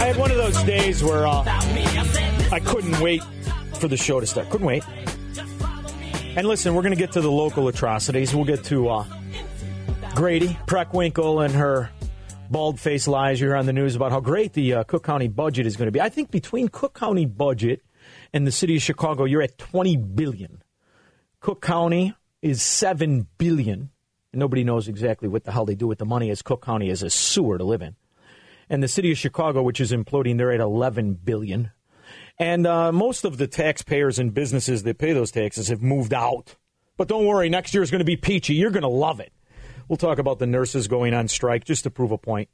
I had one of those days where uh, I couldn't wait for the show to start. Couldn't wait. And listen, we're going to get to the local atrocities. We'll get to uh, Grady Preckwinkle and her bald faced lies here on the news about how great the uh, Cook County budget is going to be. I think between Cook County budget and the city of Chicago, you're at 20 billion. Cook County is 7 billion. And nobody knows exactly what the hell they do with the money as Cook County is a sewer to live in. And the city of Chicago, which is imploding, they're at 11 billion. And uh, most of the taxpayers and businesses that pay those taxes have moved out. But don't worry, next year is going to be peachy. You're going to love it. We'll talk about the nurses going on strike just to prove a point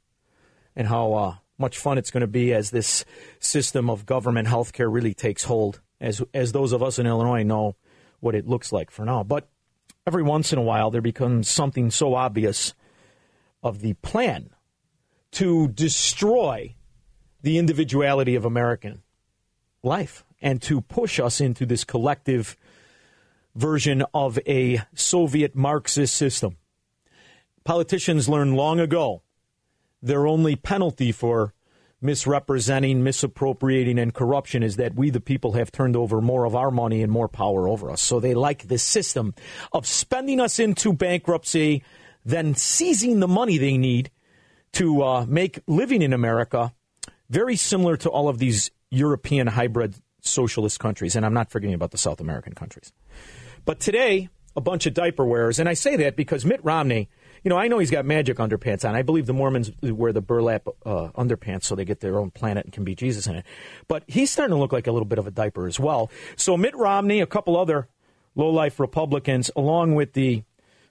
and how uh, much fun it's going to be as this system of government health care really takes hold, as, as those of us in Illinois know what it looks like for now. But every once in a while, there becomes something so obvious of the plan to destroy the individuality of American life and to push us into this collective version of a Soviet Marxist system. Politicians learned long ago their only penalty for misrepresenting, misappropriating, and corruption is that we, the people, have turned over more of our money and more power over us. So they like this system of spending us into bankruptcy, then seizing the money they need to uh, make living in America very similar to all of these European hybrid socialist countries. And I'm not forgetting about the South American countries. But today, a bunch of diaper wearers, and I say that because Mitt Romney, you know, I know he's got magic underpants on. I believe the Mormons wear the burlap uh, underpants so they get their own planet and can be Jesus in it. But he's starting to look like a little bit of a diaper as well. So Mitt Romney, a couple other low-life Republicans, along with the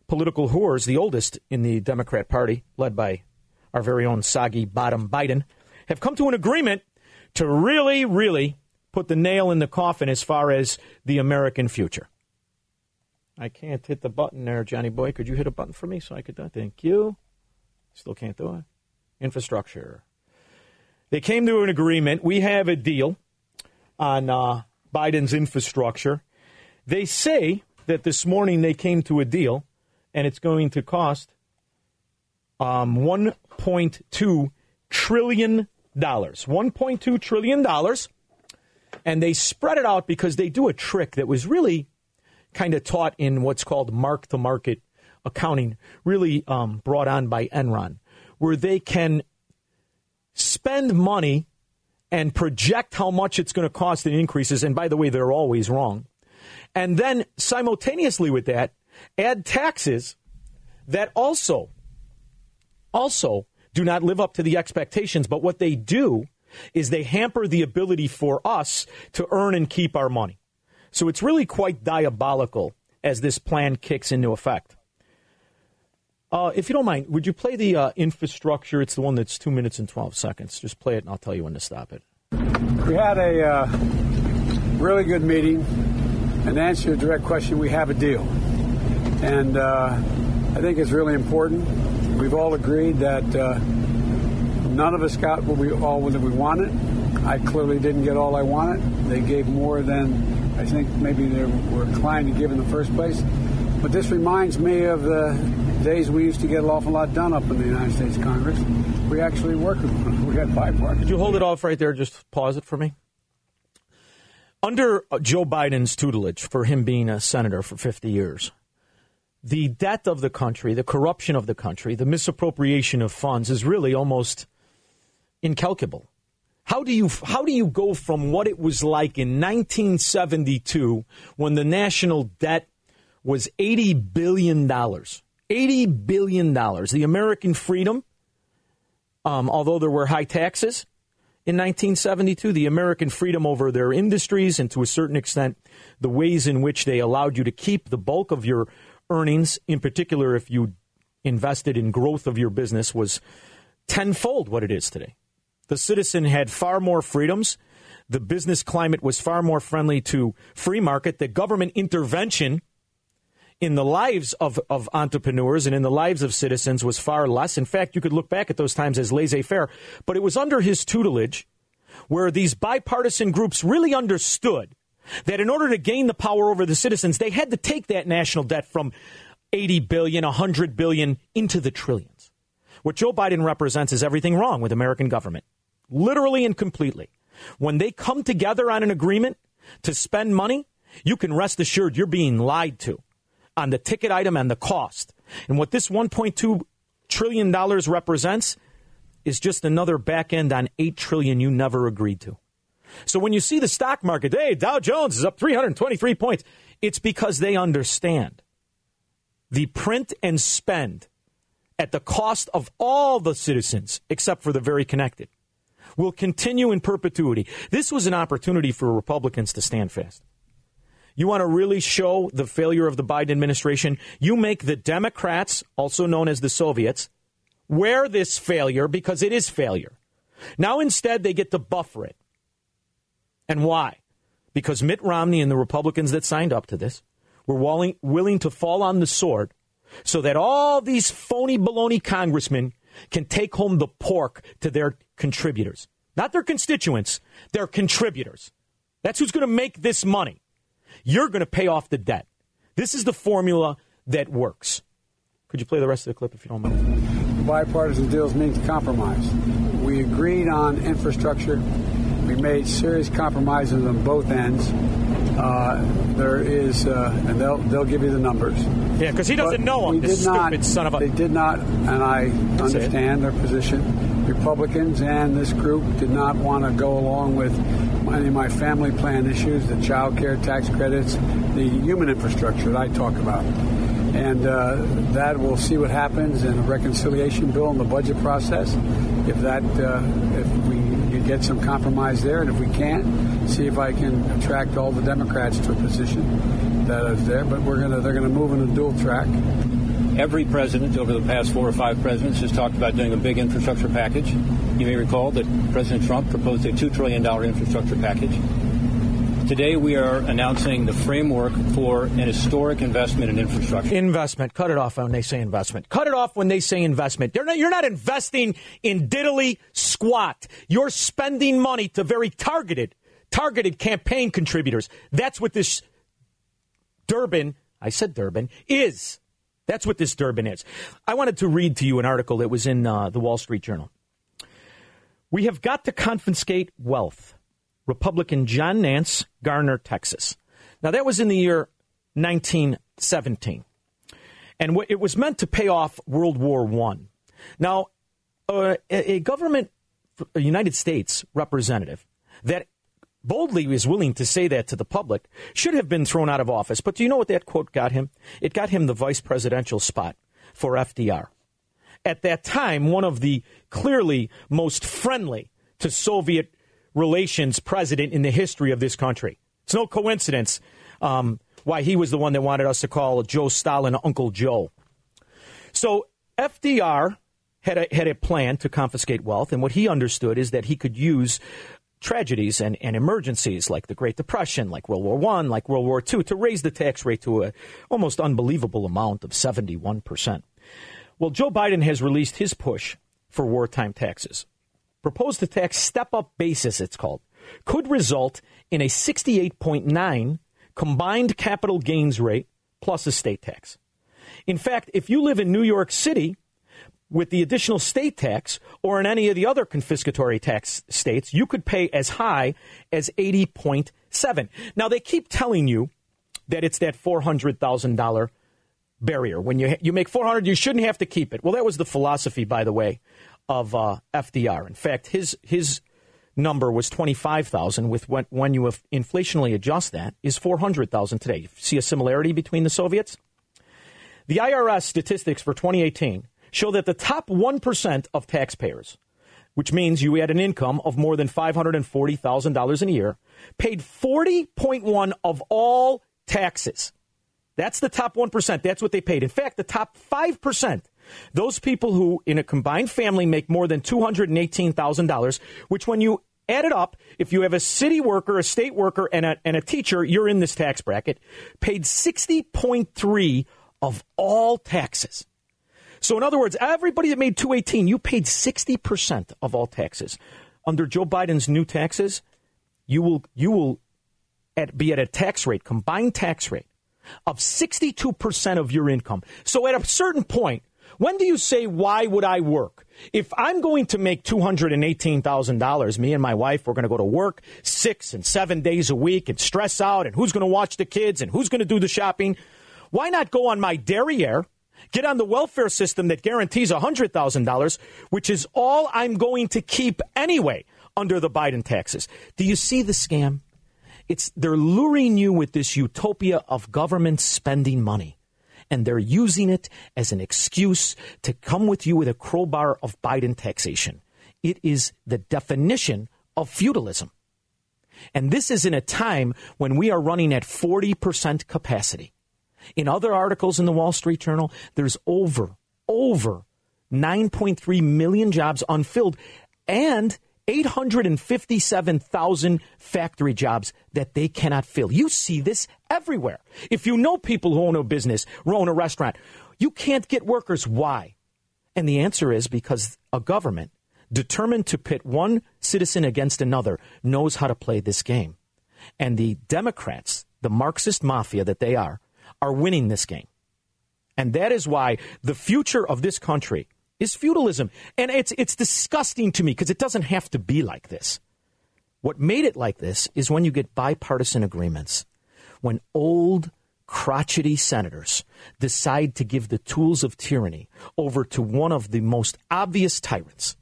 political whores, the oldest in the Democrat Party, led by our very own soggy bottom Biden, have come to an agreement to really, really put the nail in the coffin as far as the American future. I can't hit the button there, Johnny boy. Could you hit a button for me so I could do it? Thank you. Still can't do it. Infrastructure. They came to an agreement. We have a deal on uh, Biden's infrastructure. They say that this morning they came to a deal, and it's going to cost um, 1.2 trillion dollars. 1.2 trillion dollars. And they spread it out because they do a trick that was really kind of taught in what's called mark to market accounting, really um, brought on by Enron, where they can spend money and project how much it's going to cost in increases. And by the way, they're always wrong. And then simultaneously with that, add taxes that also also do not live up to the expectations. But what they do is they hamper the ability for us to earn and keep our money. So it's really quite diabolical as this plan kicks into effect. Uh, if you don't mind, would you play the uh, infrastructure? It's the one that's two minutes and 12 seconds. Just play it and I'll tell you when to stop it. We had a uh, really good meeting. And to answer your direct question, we have a deal. And uh, I think it's really important We've all agreed that uh, none of us got what we all that we wanted. I clearly didn't get all I wanted. They gave more than I think maybe they were inclined to give in the first place. But this reminds me of the days we used to get an awful lot done up in the United States Congress. We actually worked. We had bipartisan. Could you hold it off right there? Just pause it for me. Under uh, Joe Biden's tutelage, for him being a senator for 50 years, the debt of the country, the corruption of the country, the misappropriation of funds is really almost incalculable. How do you how do you go from what it was like in 1972 when the national debt was 80 billion dollars, 80 billion dollars, the American freedom, um, although there were high taxes in 1972, the American freedom over their industries and to a certain extent the ways in which they allowed you to keep the bulk of your earnings, in particular if you invested in growth of your business, was tenfold what it is today. The citizen had far more freedoms. The business climate was far more friendly to free market. The government intervention in the lives of, of entrepreneurs and in the lives of citizens was far less. In fact, you could look back at those times as laissez faire, but it was under his tutelage where these bipartisan groups really understood that in order to gain the power over the citizens, they had to take that national debt from 80 billion, 100 billion into the trillions. What Joe Biden represents is everything wrong with American government literally and completely. When they come together on an agreement to spend money, you can rest assured you're being lied to on the ticket item and the cost. And what this 1.2 trillion dollars represents is just another back end on 8 trillion you never agreed to. So when you see the stock market, hey, Dow Jones is up 323 points, it's because they understand the print and spend at the cost of all the citizens except for the very connected will continue in perpetuity. This was an opportunity for Republicans to stand fast. You want to really show the failure of the Biden administration? You make the Democrats, also known as the Soviets, wear this failure because it is failure. Now instead, they get to buffer it. And why? Because Mitt Romney and the Republicans that signed up to this were willing, willing to fall on the sword so that all these phony baloney congressmen can take home the pork to their contributors. Not their constituents, their contributors. That's who's going to make this money. You're going to pay off the debt. This is the formula that works. Could you play the rest of the clip if you don't mind? Bipartisan deals means compromise. We agreed on infrastructure. We made serious compromises on both ends. Uh, there is, uh, and they'll they'll give you the numbers. Yeah, because he doesn't but know them. This stupid not, son of a. They did not, and I understand their position. Republicans and this group did not want to go along with any of my family plan issues, the child care tax credits, the human infrastructure that I talk about. And uh, that we'll see what happens in a reconciliation bill in the budget process. If that, uh, if we get some compromise there, and if we can't, see if I can attract all the Democrats to a position that is there. But we're gonna, they're gonna move in a dual track. Every president over the past four or five presidents has talked about doing a big infrastructure package. You may recall that President Trump proposed a $2 trillion infrastructure package. Today, we are announcing the framework for an historic investment in infrastructure. Investment. Cut it off when they say investment. Cut it off when they say investment. Not, you're not investing in diddly squat. You're spending money to very targeted, targeted campaign contributors. That's what this Durbin, I said Durbin, is. That's what this Durbin is. I wanted to read to you an article that was in uh, the Wall Street Journal. We have got to confiscate wealth. Republican John Nance, Garner, Texas. Now, that was in the year 1917. And it was meant to pay off World War I. Now, uh, a government, a United States representative that boldly was willing to say that to the public should have been thrown out of office. But do you know what that quote got him? It got him the vice presidential spot for FDR. At that time, one of the clearly most friendly to Soviet relations president in the history of this country. It's no coincidence um, why he was the one that wanted us to call Joe Stalin Uncle Joe. So FDR had a, had a plan to confiscate wealth, and what he understood is that he could use tragedies and, and emergencies like the Great Depression, like World War One, like World War II, to raise the tax rate to a almost unbelievable amount of 71%. Well, Joe Biden has released his push for wartime taxes proposed tax step up basis, it's called, could result in a 68.9 combined capital gains rate plus estate tax. In fact, if you live in New York City with the additional state tax or in any of the other confiscatory tax states, you could pay as high as 80.7. Now, they keep telling you that it's that $400,000 barrier. When you you make 400, you shouldn't have to keep it. Well, that was the philosophy, by the way, of uh, FDR. In fact, his his number was 25,000 with when, when you inflationally adjust that is 400,000 today. You See a similarity between the Soviets? The IRS statistics for 2018 show that the top 1% of taxpayers, which means you had an income of more than $540,000 in a year, paid 40.1 of all taxes. That's the top 1%. That's what they paid. In fact, the top 5%, those people who in a combined family make more than $218,000, which when you add it up, if you have a city worker, a state worker, and a, and a teacher, you're in this tax bracket, paid 60.3 of all taxes. So, in other words, everybody that made 218, you paid 60% of all taxes. Under Joe Biden's new taxes, you will, you will at, be at a tax rate, combined tax rate, of 62% of your income. So, at a certain point, when do you say, why would I work? If I'm going to make $218,000, me and my wife, we're going to go to work six and seven days a week and stress out and who's going to watch the kids and who's going to do the shopping. Why not go on my derriere, get on the welfare system that guarantees $100,000, which is all I'm going to keep anyway under the Biden taxes? Do you see the scam? It's they're luring you with this utopia of government spending money and they're using it as an excuse to come with you with a crowbar of Biden taxation. It is the definition of feudalism. And this is in a time when we are running at 40% capacity. In other articles in the Wall Street Journal, there's over, over 9.3 million jobs unfilled and 857,000 factory jobs that they cannot fill. You see this everywhere. If you know people who own a business or own a restaurant, you can't get workers. Why? And the answer is because a government determined to pit one citizen against another knows how to play this game. And the Democrats, the Marxist mafia that they are, are winning this game. And that is why the future of this country is feudalism. And it's, it's disgusting to me because it doesn't have to be like this. What made it like this is when you get bipartisan agreements, when old, crotchety senators decide to give the tools of tyranny over to one of the most obvious tyrants.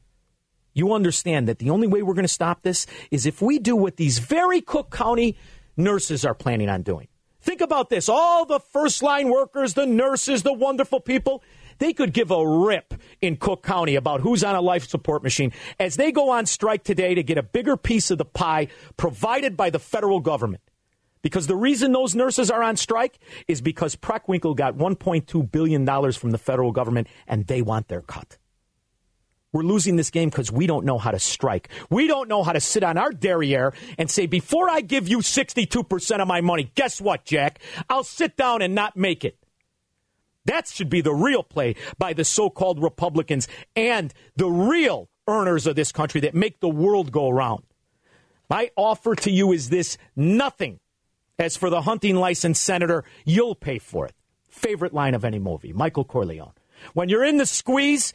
You understand that the only way we're going to stop this is if we do what these very Cook County nurses are planning on doing. Think about this all the first line workers, the nurses, the wonderful people. They could give a rip in Cook County about who's on a life support machine as they go on strike today to get a bigger piece of the pie provided by the federal government. Because the reason those nurses are on strike is because Preckwinkle got $1.2 billion from the federal government and they want their cut. We're losing this game because we don't know how to strike. We don't know how to sit on our derriere and say, before I give you 62% of my money, guess what, Jack? I'll sit down and not make it. That should be the real play by the so called Republicans and the real earners of this country that make the world go around. My offer to you is this nothing. As for the hunting license, Senator, you'll pay for it. Favorite line of any movie, Michael Corleone. When you're in the squeeze,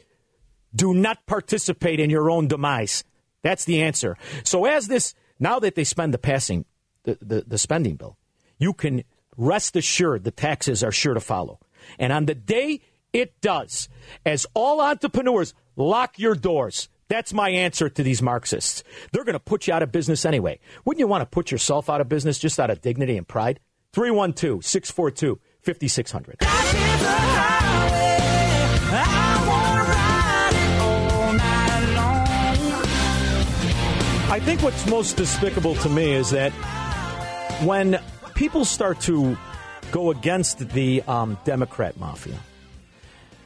do not participate in your own demise. That's the answer. So as this, now that they spend the passing, the, the, the spending bill, you can rest assured the taxes are sure to follow. And on the day it does, as all entrepreneurs lock your doors, that's my answer to these Marxists. They're going to put you out of business anyway. Wouldn't you want to put yourself out of business just out of dignity and pride? 312 642 5600. I think what's most despicable to me is that when people start to go against the um, Democrat mafia.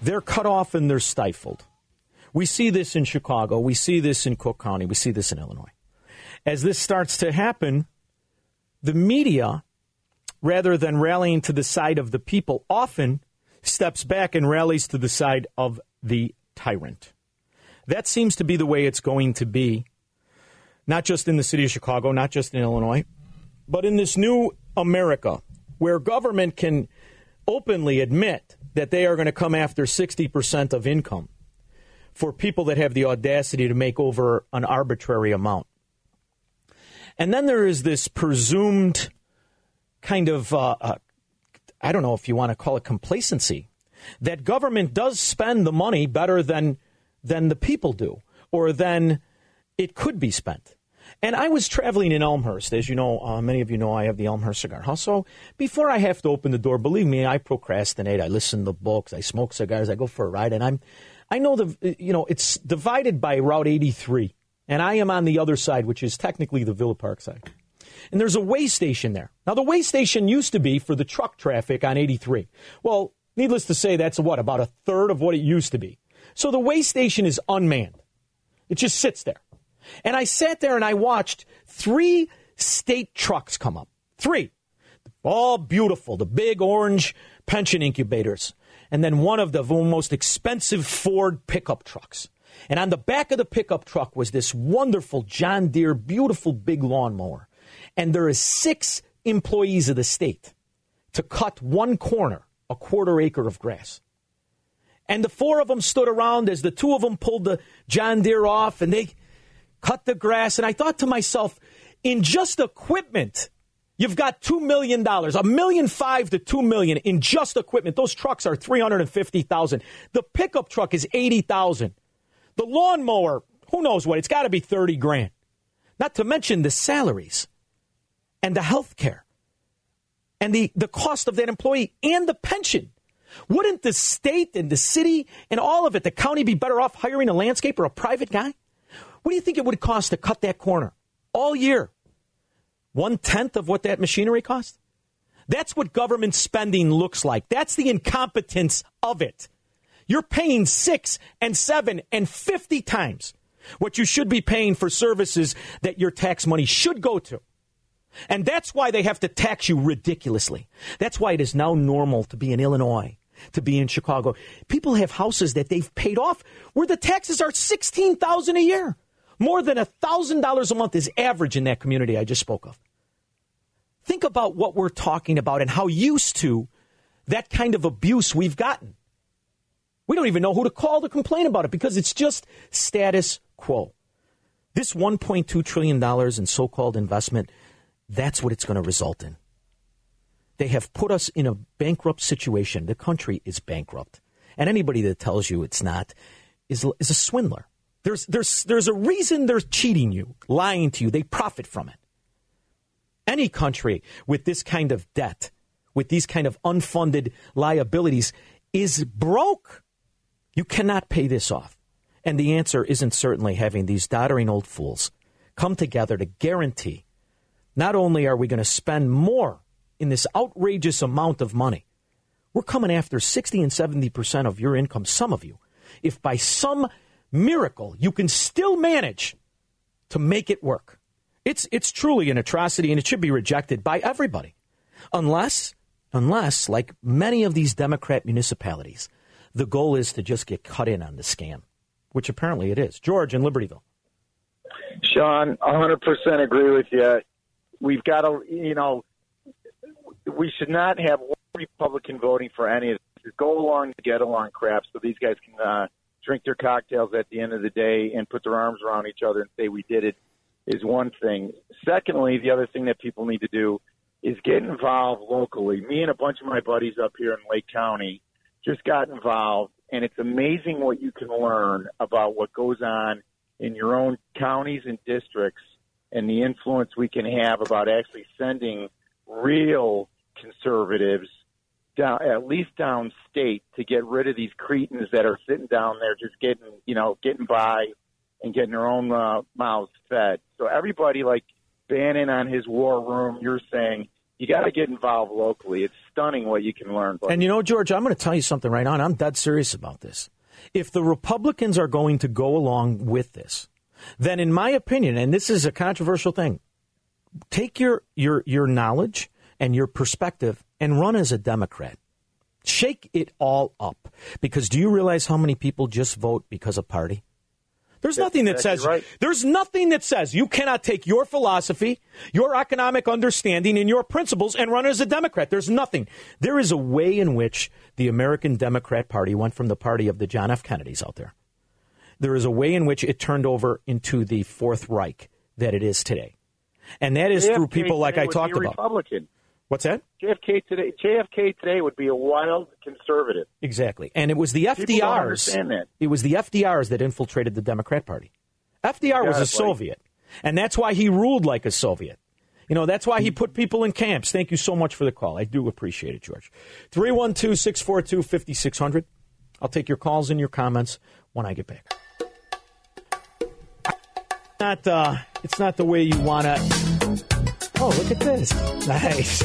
They're cut off and they're stifled. We see this in Chicago. We see this in Cook County. We see this in Illinois. As this starts to happen, the media, rather than rallying to the side of the people, often steps back and rallies to the side of the tyrant. That seems to be the way it's going to be, not just in the city of Chicago, not just in Illinois, but in this new America where government can openly admit that they are going to come after 60% of income for people that have the audacity to make over an arbitrary amount. And then there is this presumed kind of, uh, uh, I don't know if you want to call it complacency, that government does spend the money better than than the people do, or than it could be spent. And I was traveling in Elmhurst. As you know, uh, many of you know I have the Elmhurst Cigar House. So before I have to open the door, believe me, I procrastinate. I listen to books. I smoke cigars. I go for a ride. And I'm, I know the, you know, it's divided by Route 83. And I am on the other side, which is technically the Villa Park side. And there's a way station there. Now, the way station used to be for the truck traffic on 83. Well, needless to say, that's what, about a third of what it used to be. So the way station is unmanned. It just sits there. And I sat there and I watched three state trucks come up. Three. All beautiful, the big orange pension incubators. And then one of the most expensive Ford pickup trucks. And on the back of the pickup truck was this wonderful John Deere, beautiful big lawnmower. And there is six employees of the state to cut one corner, a quarter acre of grass. And the four of them stood around as the two of them pulled the John Deere off and they cut the grass. And I thought to myself, in just equipment, you've got $2 million, a million five to 2 million in just equipment. Those trucks are 350000 The pickup truck is 80000 The lawnmower, who knows what? It's got to be 30 grand. Not to mention the salaries and the health care and the, the cost of that employee and the pension. Wouldn't the state and the city and all of it, the county, be better off hiring a landscaper, a private guy? What do you think it would cost to cut that corner all year? One tenth of what that machinery cost? That's what government spending looks like. That's the incompetence of it. You're paying six and seven and 50 times what you should be paying for services that your tax money should go to. And that's why they have to tax you ridiculously. That's why it is now normal to be in Illinois, to be in Chicago. People have houses that they've paid off where the taxes are 16,000 a year. More than $1,000 a month is average in that community I just spoke of. Think about what we're talking about and how used to that kind of abuse we've gotten. We don't even know who to call to complain about it because it's just status quo. This $1.2 trillion in so called investment, that's what it's going to result in. They have put us in a bankrupt situation. The country is bankrupt. And anybody that tells you it's not is, is a swindler. There's, there's, there's a reason they're cheating you, lying to you. They profit from it. Any country with this kind of debt, with these kind of unfunded liabilities, is broke. You cannot pay this off. And the answer isn't certainly having these doddering old fools come together to guarantee not only are we going to spend more in this outrageous amount of money, we're coming after 60 and 70% of your income, some of you. If by some miracle, you can still manage to make it work. It's, it's truly an atrocity and it should be rejected by everybody. Unless, unless, like many of these Democrat municipalities, the goal is to just get cut in on the scam, which apparently it is. George in Libertyville. Shaun, 100% agree with you. We've got to, you know, we should not have one Republican voting for any of this. Go along to get along crap so these guys can uh, drink their cocktails at the end of the day and put their arms around each other and say we did it is one thing. Secondly, the other thing that people need to do is get involved locally. Me and a bunch of my buddies up here in Lake County just got involved, and it's amazing what you can learn about what goes on in your own counties and districts and the influence we can have about actually sending real conservatives down, at least downstate, to get rid of these cretins that are sitting down there just getting, you know, getting by and getting their own uh, mouths fed. So everybody, like Bannon on his war room, you're saying you got to get involved locally. It's stunning what you can learn. Buddy. And you know, George, I'm going to tell you something right on. I'm dead serious about this. If the Republicans are going to go along with this, then in my opinion, and this is a controversial thing, take your your your knowledge and your perspective and run as a Democrat. Shake it all up. Because do you realize how many people just vote because of party? There's nothing that says right. there's nothing that says you cannot take your philosophy, your economic understanding, and your principles and run as a Democrat. There's nothing. There is a way in which the American Democrat Party went from the party of the John F. Kennedys out there. There is a way in which it turned over into the Fourth Reich that it is today, and that is through people like I talked about. Republican. What's that? JFK today. JFK today would be a wild conservative. Exactly, and it was the FDRs. understand that. It was the FDRs that infiltrated the Democrat Party. FDR was a. Soviet, and that's why he ruled like a Soviet. You know, that's why he put people in camps. Thank you so much for the call. I do appreciate it, George. 312 642 5600. I'll take your calls and your comments when I get back. Not, uh, it's not the way you want to. Oh, look at this. Nice.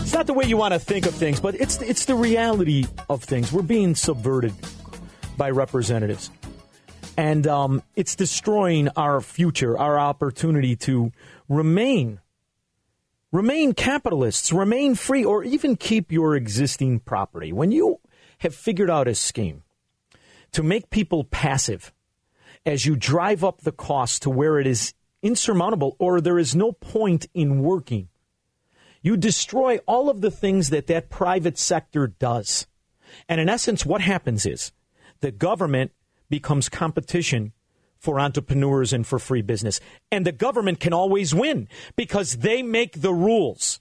It's not the way you want to think of things, but it's it's the reality of things. We're being subverted by representatives, and um, it's destroying our future, our opportunity to remain remain capitalists, remain free, or even keep your existing property. When you have figured out a scheme to make people passive as you drive up the cost to where it is insurmountable or there is no point in working, you destroy all of the things that that private sector does. And in essence, what happens is the government becomes competition for entrepreneurs and for free business. And the government can always win because they make the rules.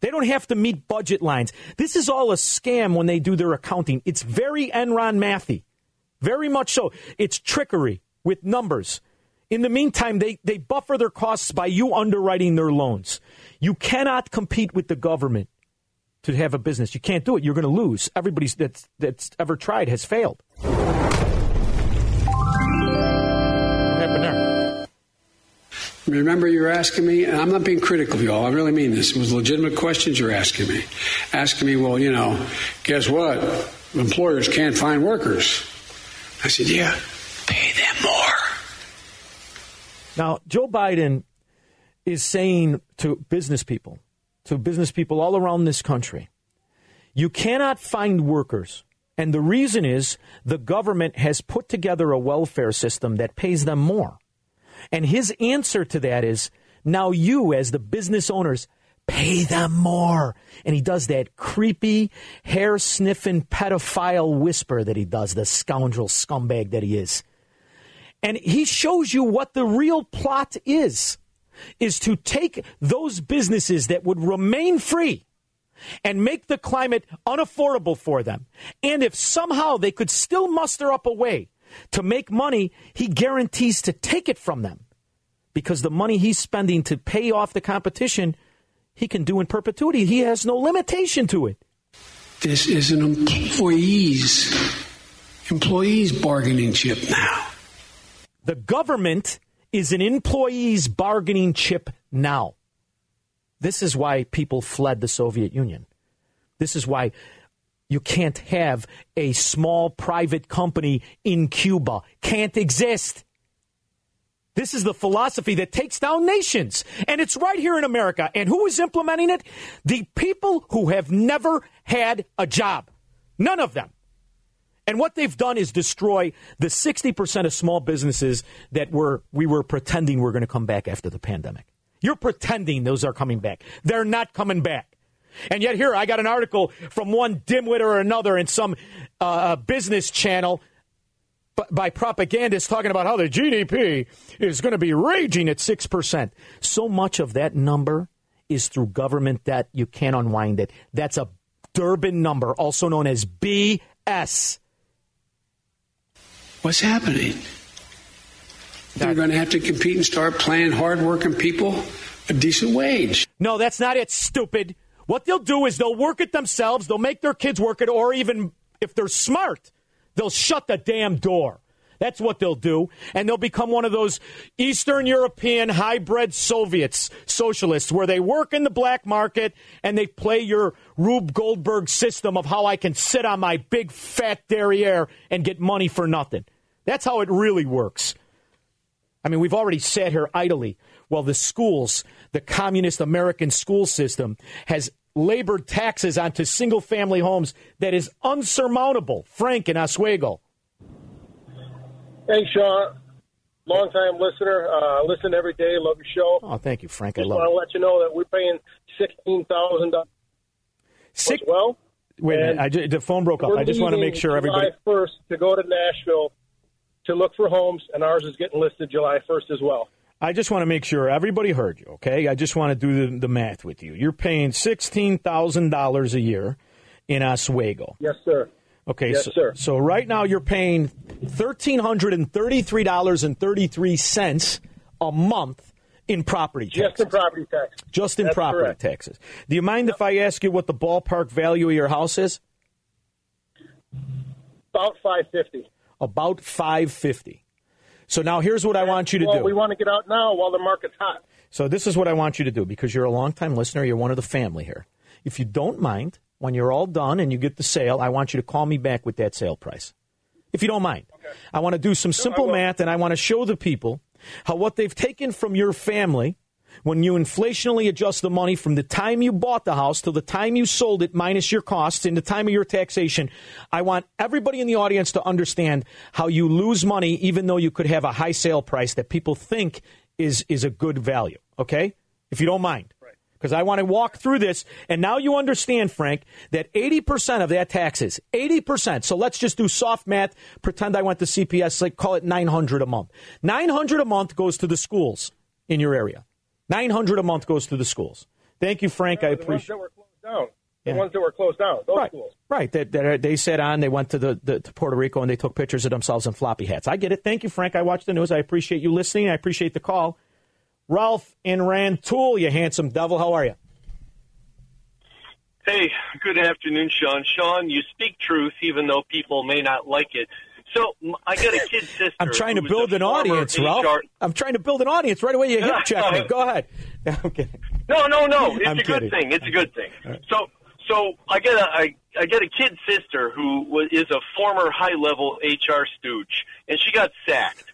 They don't have to meet budget lines. This is all a scam when they do their accounting. It's very Enron mathy. Very much so. It's trickery with numbers. In the meantime, they, they buffer their costs by you underwriting their loans. You cannot compete with the government to have a business. You can't do it. You're going to lose. Everybody that's, that's ever tried has failed. What happened there? Remember, you were asking me, and I'm not being critical of you all. I really mean this. It was legitimate questions you're asking me. Asking me, well, you know, guess what? Employers can't find workers. I said, yeah, pay them more. Now, Joe Biden is saying to business people, to business people all around this country, you cannot find workers. And the reason is the government has put together a welfare system that pays them more. And his answer to that is now you, as the business owners, pay them more. And he does that creepy, hair sniffing pedophile whisper that he does, the scoundrel scumbag that he is. And he shows you what the real plot is is to take those businesses that would remain free and make the climate unaffordable for them. And if somehow they could still muster up a way to make money, he guarantees to take it from them. Because the money he's spending to pay off the competition, he can do in perpetuity. He has no limitation to it. This is an employees employees bargaining chip now. The government is an employee's bargaining chip now. This is why people fled the Soviet Union. This is why you can't have a small private company in Cuba. Can't exist. This is the philosophy that takes down nations. And it's right here in America. And who is implementing it? The people who have never had a job. None of them. And what they've done is destroy the 60% of small businesses that were we were pretending were going to come back after the pandemic. You're pretending those are coming back. They're not coming back. And yet here I got an article from one dimwit or another in some uh, business channel by propagandists talking about how the GDP is going to be raging at 6%. So much of that number is through government debt. You can't unwind it. That's a Durbin number, also known as BS. What's happening? They're going to have to compete and start paying hardworking people a decent wage. No, that's not it, stupid. What they'll do is they'll work it themselves, they'll make their kids work it, or even if they're smart, they'll shut the damn door. That's what they'll do. And they'll become one of those Eastern European hybrid Soviets, socialists, where they work in the black market and they play your Rube Goldberg system of how I can sit on my big fat derriere and get money for nothing. That's how it really works. I mean, we've already sat here idly while the schools, the communist American school system, has labored taxes onto single family homes that is unsurmountable. Frank in Oswego. Hey, Shaun. Long time listener. Uh, listen every day. Love your show. Oh, thank you, Frank. I Just love want to let you know that we're paying sixteen thousand dollars Six, as well. wait a minute. I the phone broke up. I just want to make sure everybody. First to go to Nashville to look for homes, and ours is getting listed July first as well. I just want to make sure everybody heard you, okay? I just want to do the, the math with you. You're paying $16,000 a year in Oswego. Yes, sir. Okay, Yes, so, sir. so right now you're paying $1,333.33 a month in property taxes. Just in property tax. Just in That's property correct. taxes. Do you mind if I ask you what the ballpark value of your house is? About 550. About 550. So now here's what I want you to well, do. we want to get out now while the market's hot. So this is what I want you to do because you're a longtime listener. You're one of the family here. If you don't mind, when you're all done and you get the sale, I want you to call me back with that sale price. If you don't mind, I want to do some simple math and I want to show the people how what they've taken from your family when you inflationally adjust the money from the time you bought the house till the time you sold it minus your costs and the time of your taxation. I want everybody in the audience to understand how you lose money even though you could have a high sale price that people think is is a good value, okay? If you don't mind. Because I want to walk through this, and now you understand, Frank, that 80% of that taxes, 80%. So let's just do soft math, pretend I went to CPS, like call it 900 a month. 900 a month goes to the schools in your area. 900 a month goes to the schools. Thank you, Frank. I the ones appreciate that were closed down. The Yeah. ones that were closed down. Those Right, schools. right. That, that uh, they sat on. They went to the, the to Puerto Rico and they took pictures of themselves in floppy hats. I get it. Thank you, Frank. I watched the news. I appreciate you listening. I appreciate the call. Ralph in Rantoul, you handsome devil. How are you? Hey, good afternoon, Shaun. Shaun, you speak truth even though people may not like it. So I got a kid sister. I'm trying to build an audience, Ralph. I'm trying to build an audience. Right away, you hip check me. Go ahead. Okay. No, no, no. It's I'm a good thing. It's a good thing. So, so I get a I, I get a kid sister who is a former high level HR stooge, and she got sacked.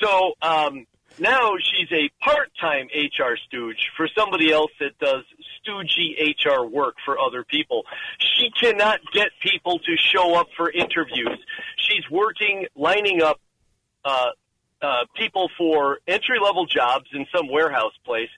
So um, now she's a part time HR stooge for somebody else that does stoogey HR work for other people. She cannot get people to show up for interviews. She's working, lining up uh, uh, people for entry level jobs in some warehouse place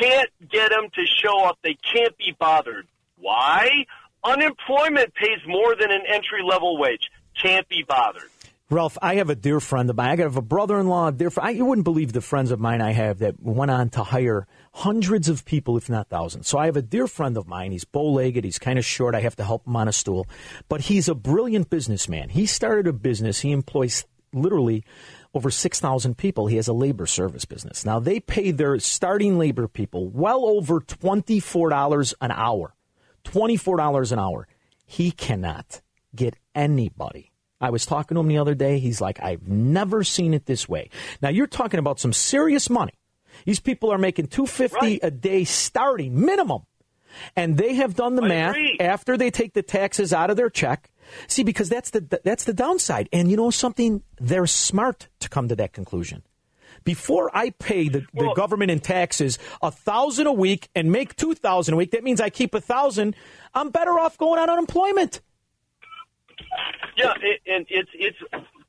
can't get them to show up. They can't be bothered. Why? Unemployment pays more than an entry level wage. Can't be bothered. Ralph, I have a dear friend of mine. I have a brother-in-law, a dear. I, you wouldn't believe the friends of mine I have that went on to hire hundreds of people, if not thousands. So I have a dear friend of mine. He's bow-legged. He's kind of short. I have to help him on a stool, but he's a brilliant businessman. He started a business. He employs literally over 6,000 people. He has a labor service business. Now they pay their starting labor people well over $24 an hour. $24 an hour. He cannot get anybody. I was talking to him the other day. He's like, I've never seen it this way. Now you're talking about some serious money. These people are making 250 a day starting minimum. And they have done the math after they take the taxes out of their check. See, because that's the that's the downside. And you know something? They're smart to come to that conclusion. Before I pay the, the government in taxes a thousand a week and make two thousand a week, that means I keep a thousand. I'm better off going on unemployment. Yeah, it, and it's it's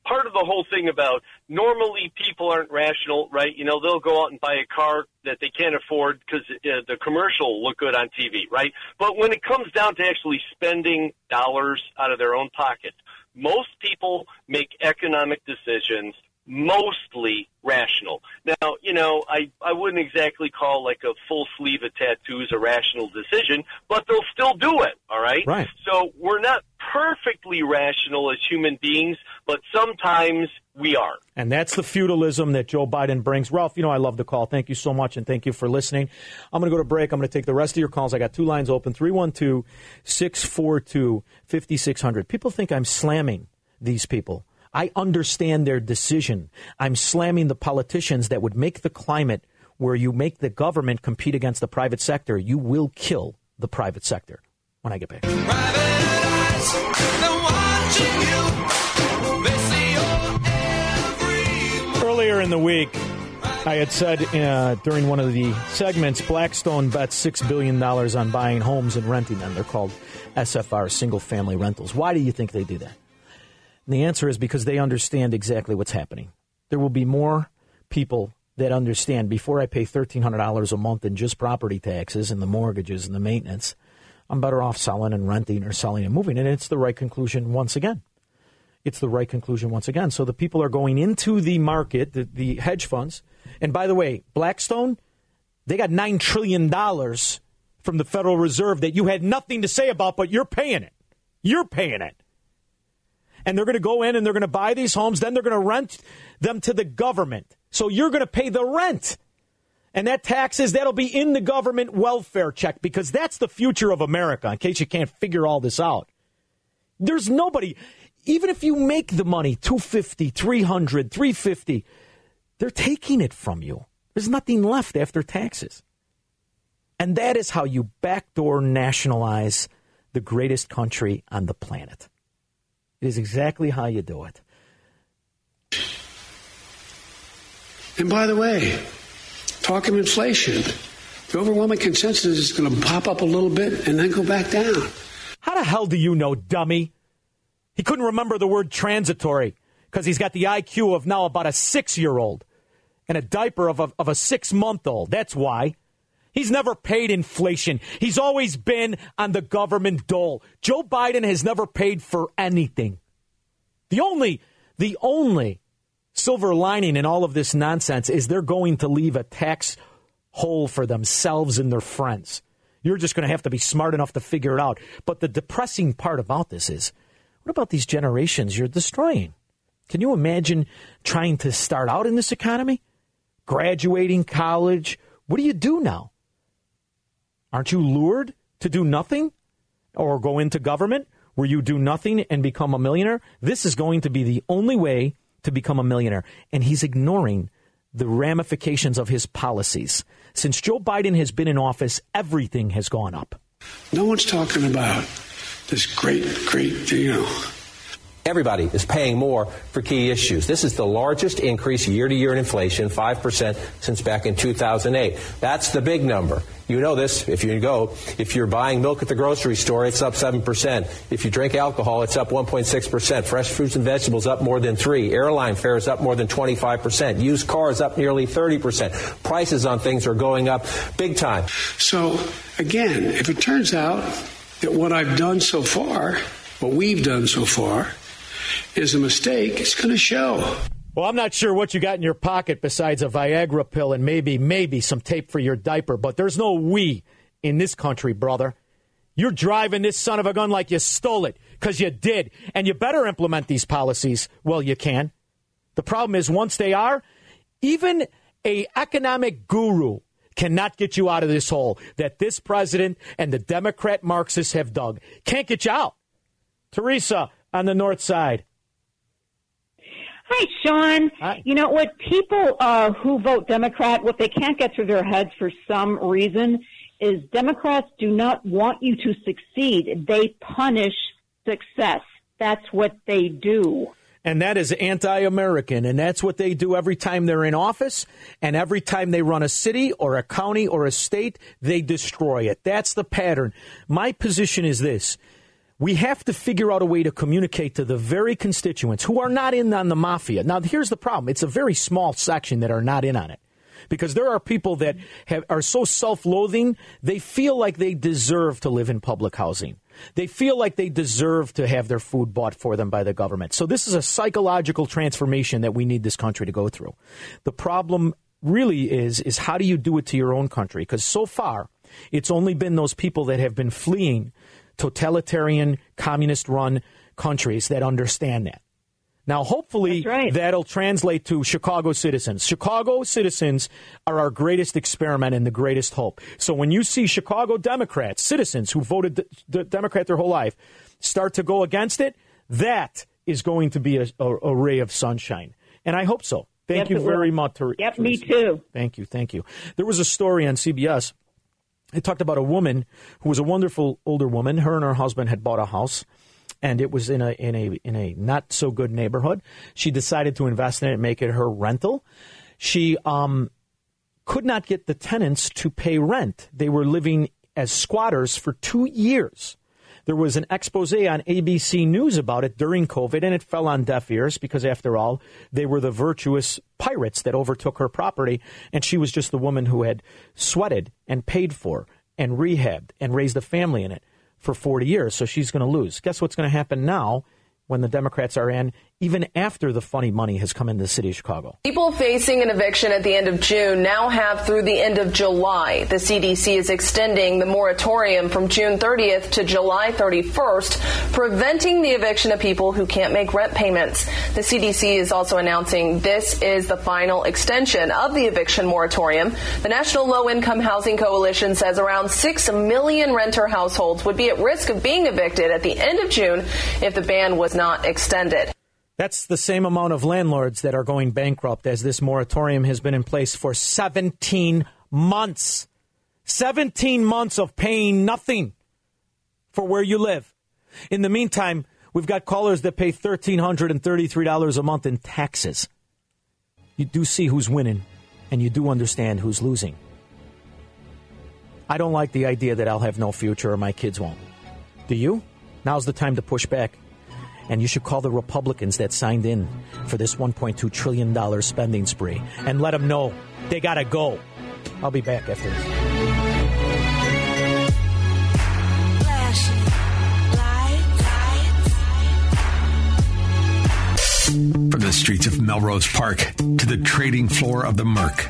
part of the whole thing about normally people aren't rational, right? You know, they'll go out and buy a car that they can't afford because uh, the commercial look good on TV, right? But when it comes down to actually spending dollars out of their own pocket, most people make economic decisions mostly rational. Now, you know, I, I wouldn't exactly call like a full sleeve of tattoos a rational decision, but they'll still do it, all right? Right. So we're not perfectly rational as human beings, but sometimes we are. And that's the feudalism that Joe Biden brings. Ralph, you know I love the call. Thank you so much, and thank you for listening. I'm going to go to break. I'm going to take the rest of your calls. I got two lines open 312 642 5600. People think I'm slamming these people. I understand their decision. I'm slamming the politicians that would make the climate where you make the government compete against the private sector. You will kill the private sector when I get back. Earlier in the week, I had said uh, during one of the segments, Blackstone bets $6 billion on buying homes and renting them. They're called SFR, single family rentals. Why do you think they do that? And the answer is because they understand exactly what's happening. There will be more people that understand before I pay $1,300 a month in just property taxes and the mortgages and the maintenance, I'm better off selling and renting or selling and moving. And it's the right conclusion once again. it's the right conclusion once again. So the people are going into the market, the, the hedge funds. And by the way, Blackstone, they got $9 trillion from the Federal Reserve that you had nothing to say about, but you're paying it. You're paying it. And they're going to go in and they're going to buy these homes. Then they're going to rent them to the government. So you're going to pay the rent. And that taxes, that'll be in the government welfare check because that's the future of America, in case you can't figure all this out. There's nobody, even if you make the money 250, 300, 350, they're taking it from you. There's nothing left after taxes. And that is how you backdoor nationalize the greatest country on the planet. It is exactly how you do it. And by the way, talk of inflation. The overwhelming consensus is going to pop up a little bit and then go back down. How the hell do you know, dummy? He couldn't remember the word transitory because he's got the IQ of now about a six year old and a diaper of a, of a six month old. That's why. He's never paid inflation. He's always been on the government dole. Joe Biden has never paid for anything. The only, the only silver lining in all of this nonsense is they're going to leave a tax hole for themselves and their friends. You're just going to have to be smart enough to figure it out. But the depressing part about this is what about these generations you're destroying? Can you imagine trying to start out in this economy? Graduating college? What do you do now? Aren't you lured to do nothing or go into government where you do nothing and become a millionaire? This is going to be the only way to become a millionaire. And he's ignoring the ramifications of his policies. Since Joe Biden has been in office, everything has gone up. No one's talking about this great, great, know, Everybody is paying more for key issues. This is the largest increase year to year in inflation, 5% since back in 2008. That's the big number. You know this if you go. If you're buying milk at the grocery store, it's up 7%. If you drink alcohol, it's up 1.6%. Fresh fruits and vegetables up more than 3. Airline fares up more than 25%. Used cars up nearly 30%. Prices on things are going up big time. So, again, if it turns out that what I've done so far, what we've done so far, is a mistake, it's going to show. Well, I'm not sure what you got in your pocket besides a Viagra pill and maybe, maybe some tape for your diaper, but there's no we in this country, brother. You're driving this son of a gun like you stole it because you did. And you better implement these policies. Well, you can. The problem is once they are, even a economic guru cannot get you out of this hole that this president and the Democrat Marxists have dug. Can't get you out. Teresa on the north side. Hi, Shaun. Hi. You know what? People uh, who vote Democrat, what they can't get through their heads for some reason is Democrats do not want you to succeed. They punish success. That's what they do. And that is anti American. And that's what they do every time they're in office. And every time they run a city or a county or a state, they destroy it. That's the pattern. My position is this we have to figure out a way to communicate to the very constituents who are not in on the mafia. Now, here's the problem it's a very small section that are not in on it. Because there are people that have, are so self loathing, they feel like they deserve to live in public housing. They feel like they deserve to have their food bought for them by the government. So, this is a psychological transformation that we need this country to go through. The problem really is, is how do you do it to your own country? Because so far, it's only been those people that have been fleeing totalitarian, communist run countries that understand that. Now, hopefully, right. that'll translate to Chicago citizens. Chicago citizens are our greatest experiment and the greatest hope. So when you see Chicago Democrats, citizens who voted d- d- Democrat their whole life, start to go against it, that is going to be a, a, a ray of sunshine. And I hope so. Thank Yes, you very much. Yep, me too. Thank you, thank you. There was a story on CBS. It talked about a woman who was a wonderful older woman. Her and her husband had bought a house, and it was in a in a in a not so good neighborhood. She decided to invest in it and make it her rental. She um, could not get the tenants to pay rent. They were living as squatters for two years. There was an expose on ABC News about it during COVID, and it fell on deaf ears because, after all, they were the virtuous pirates that overtook her property, and she was just the woman who had sweated and paid for and rehabbed and raised a family in it for 40 years. So she's going to lose. Guess what's going to happen now? when the Democrats are in, even after the funny money has come into the city of Chicago. People facing an eviction at the end of June now have through the end of July. The CDC is extending the moratorium from June 30th to July 31st, preventing the eviction of people who can't make rent payments. The CDC is also announcing this is the final extension of the eviction moratorium. The National Low Income Housing Coalition says around 6 million renter households would be at risk of being evicted at the end of June if the ban was not extended. That's the same amount of landlords that are going bankrupt as this moratorium has been in place for 17 months. 17 months of paying nothing for where you live. In the meantime, we've got callers that pay $1,333 a month in taxes. You do see who's winning, and you do understand who's losing. I don't like the idea that I'll have no future or my kids won't. Do you? Now's the time to push back. And you should call the Republicans that signed in for this $1.2 trillion spending spree and let them know they got to go. I'll be back after this. From the streets of Melrose Park to the trading floor of the Merc,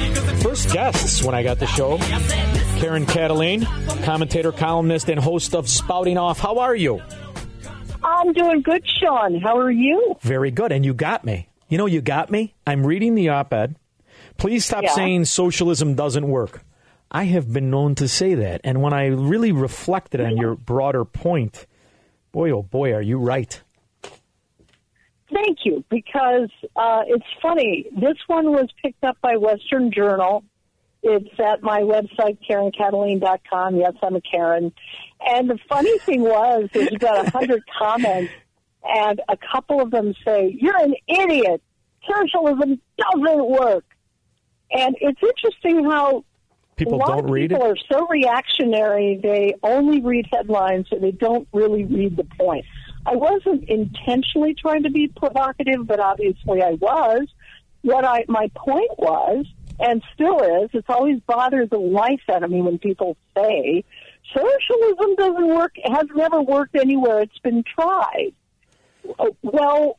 first guests when I got the show, Karen Kataline, commentator, columnist, and host of Spouting Off. How are you? I'm doing good, Shaun. How are you? Very good. And you got me. You know, you got me. I'm reading the op ed. Please stop Yeah. saying socialism doesn't work. I have been known to say that. And when I really reflected on your broader point, boy, oh boy, are you right. Thank you, because uh, it's funny. This one was picked up by Western Journal. It's at my website, KarenKataline.com. Yes, I'm a Karen. And the funny thing was, is you got a hundred comments, and a couple of them say, "You're an idiot. Socialism doesn't work." And it's interesting how People a lot don't of read people it. are so reactionary. They only read headlines and they don't really read the point. I wasn't intentionally trying to be provocative, but obviously I was. What I my point was, and still is, it's always bothered the life out of me when people say socialism doesn't work. Has never worked anywhere. It's been tried. Uh, Well,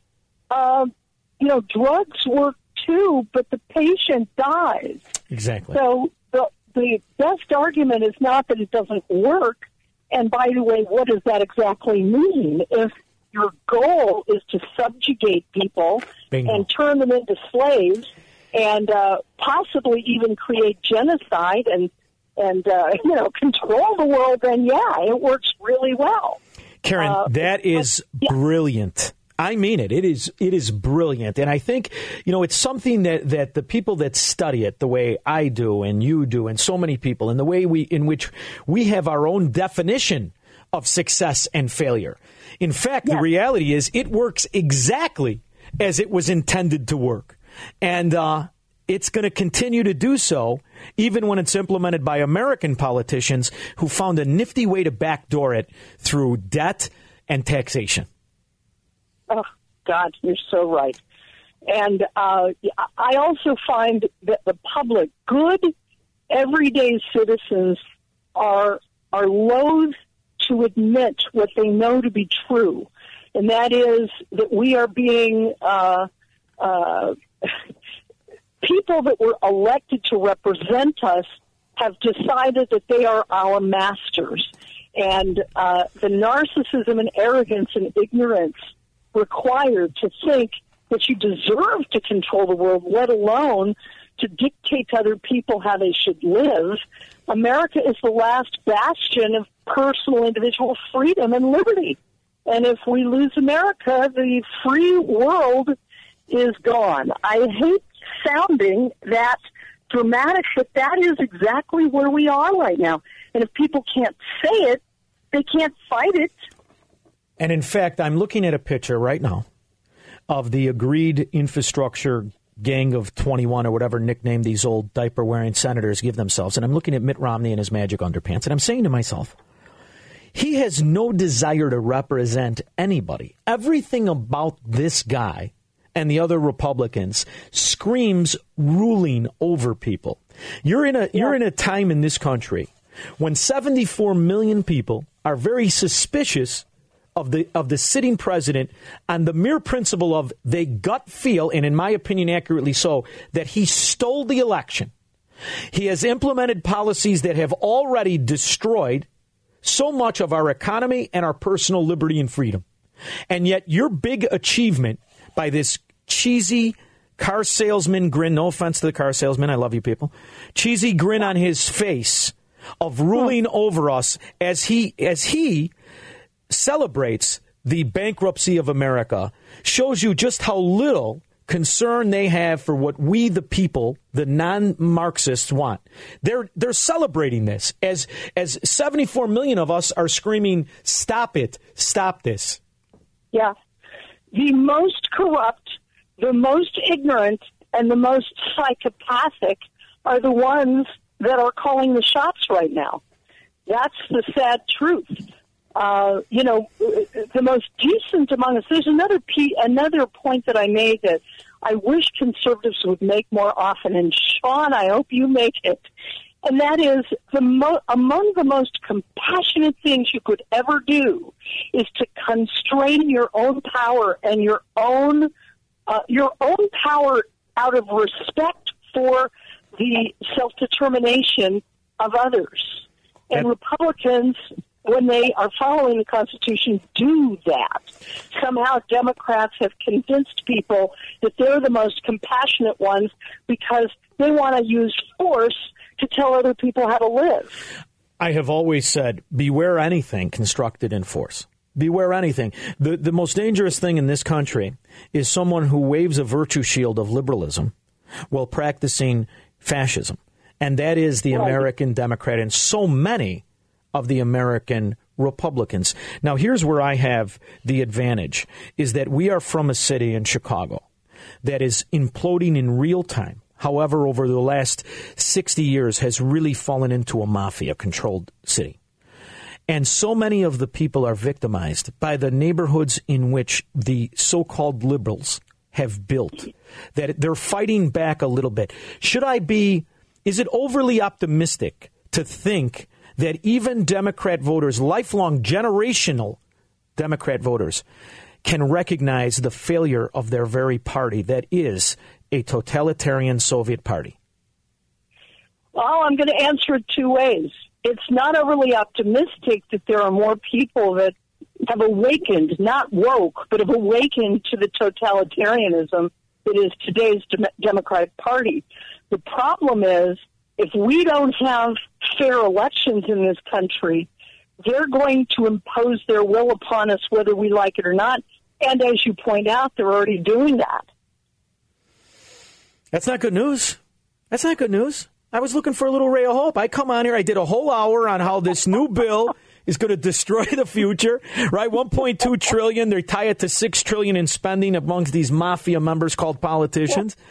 um, you know, drugs work too, but the patient dies. Exactly. So the the best argument is not that it doesn't work. And by the way, what does that exactly mean? If your goal is to subjugate people Bingo. and turn them into slaves, and uh, possibly even create genocide and and uh, you know control the world, then yeah, it works really well. Karen, Uh, that is brilliant. I mean it. It is it is brilliant. And I think, you know, it's something that, that the people that study it the way I do and you do and so many people and the way we in which we have our own definition of success and failure. In fact, the reality is it works exactly as it was intended to work. And uh it's going to continue to do so, even when it's implemented by American politicians who found a nifty way to backdoor it through debt and taxation. Oh God, you're so right. And uh, I also find that the public, good, everyday citizens, are are loath to admit what they know to be true, and that is that we are being uh, uh, people that were elected to represent us have decided that they are our masters. And uh, the narcissism and arrogance and ignorance required to think that you deserve to control the world, let alone to dictate to other people how they should live. America is the last bastion of personal individual freedom and liberty. And if we lose America, the free world is gone. I hate sounding that dramatic, but that is exactly where we are right now. And if people can't say it, they can't fight it. And in fact, I'm looking at a picture right now of the agreed infrastructure gang of 21 or whatever nickname these old diaper wearing senators give themselves. And I'm looking at Mitt Romney and his magic underpants, and I'm saying to myself, he has no desire to represent anybody. Everything about this guy and the other Republicans screams ruling over people. You're in a you're in a time in this country when 74 million people are very suspicious of the of the sitting president on the mere principle of they gut feel and in my opinion accurately so that he stole the election. He has implemented policies that have already destroyed so much of our economy and our personal liberty and freedom. And yet, your big achievement by this cheesy car salesman grin, no offense to the car salesman, I love you people, cheesy grin on his face of ruling over us as he, as he celebrates the bankruptcy of America shows you just how little concern they have for what we the people the non-marxists want. They're they're celebrating this as as 74 million of us are screaming stop it. Stop this. Yeah. The most corrupt the most ignorant and the most psychopathic are the ones that are calling the shots right now. That's the sad truth uh, you know, the most decent among us. There's another p- another point that I made that I wish conservatives would make more often, and Shaun, I hope you make it. And that is the mo- among the most compassionate things you could ever do is to constrain your own power and your own uh, your own power out of respect for the self determination of others. And Republicans when they are following the Constitution, do that. Somehow Democrats have convinced people that they're the most compassionate ones because they want to use force to tell other people how to live. I have always said beware anything constructed in force. Beware anything. The, the most dangerous thing in this country is someone who waves a virtue shield of liberalism while practicing fascism. And that is the American Democrat and so many of the American Republicans. Now, here's where I have the advantage is that we are from a city in Chicago that is imploding in real time. However, over the last 60 years has really fallen into a mafia controlled city. And so many of the people are victimized by the neighborhoods in which the so called liberals have built that they're fighting back a little bit. Should I be, is it overly optimistic to think that even Democrat voters, lifelong generational Democrat voters, can recognize the failure of their very party that is a totalitarian Soviet party? Well, I'm going to answer it two ways. It's not overly optimistic that there are more people that have awakened, not woke, but have awakened to the totalitarianism that is today's Democratic Party. The problem is if we don't have fair elections in this country, they're going to impose their will upon us whether we like it or not. And as you point out, they're already doing that. That's not good news. That's not good news. I was looking for a little ray of hope. I come on here, I did a whole hour on how this new bill is going to destroy the future, right? 1.2 trillion, they tie it to 6 trillion in spending amongst these mafia members called politicians. Yeah.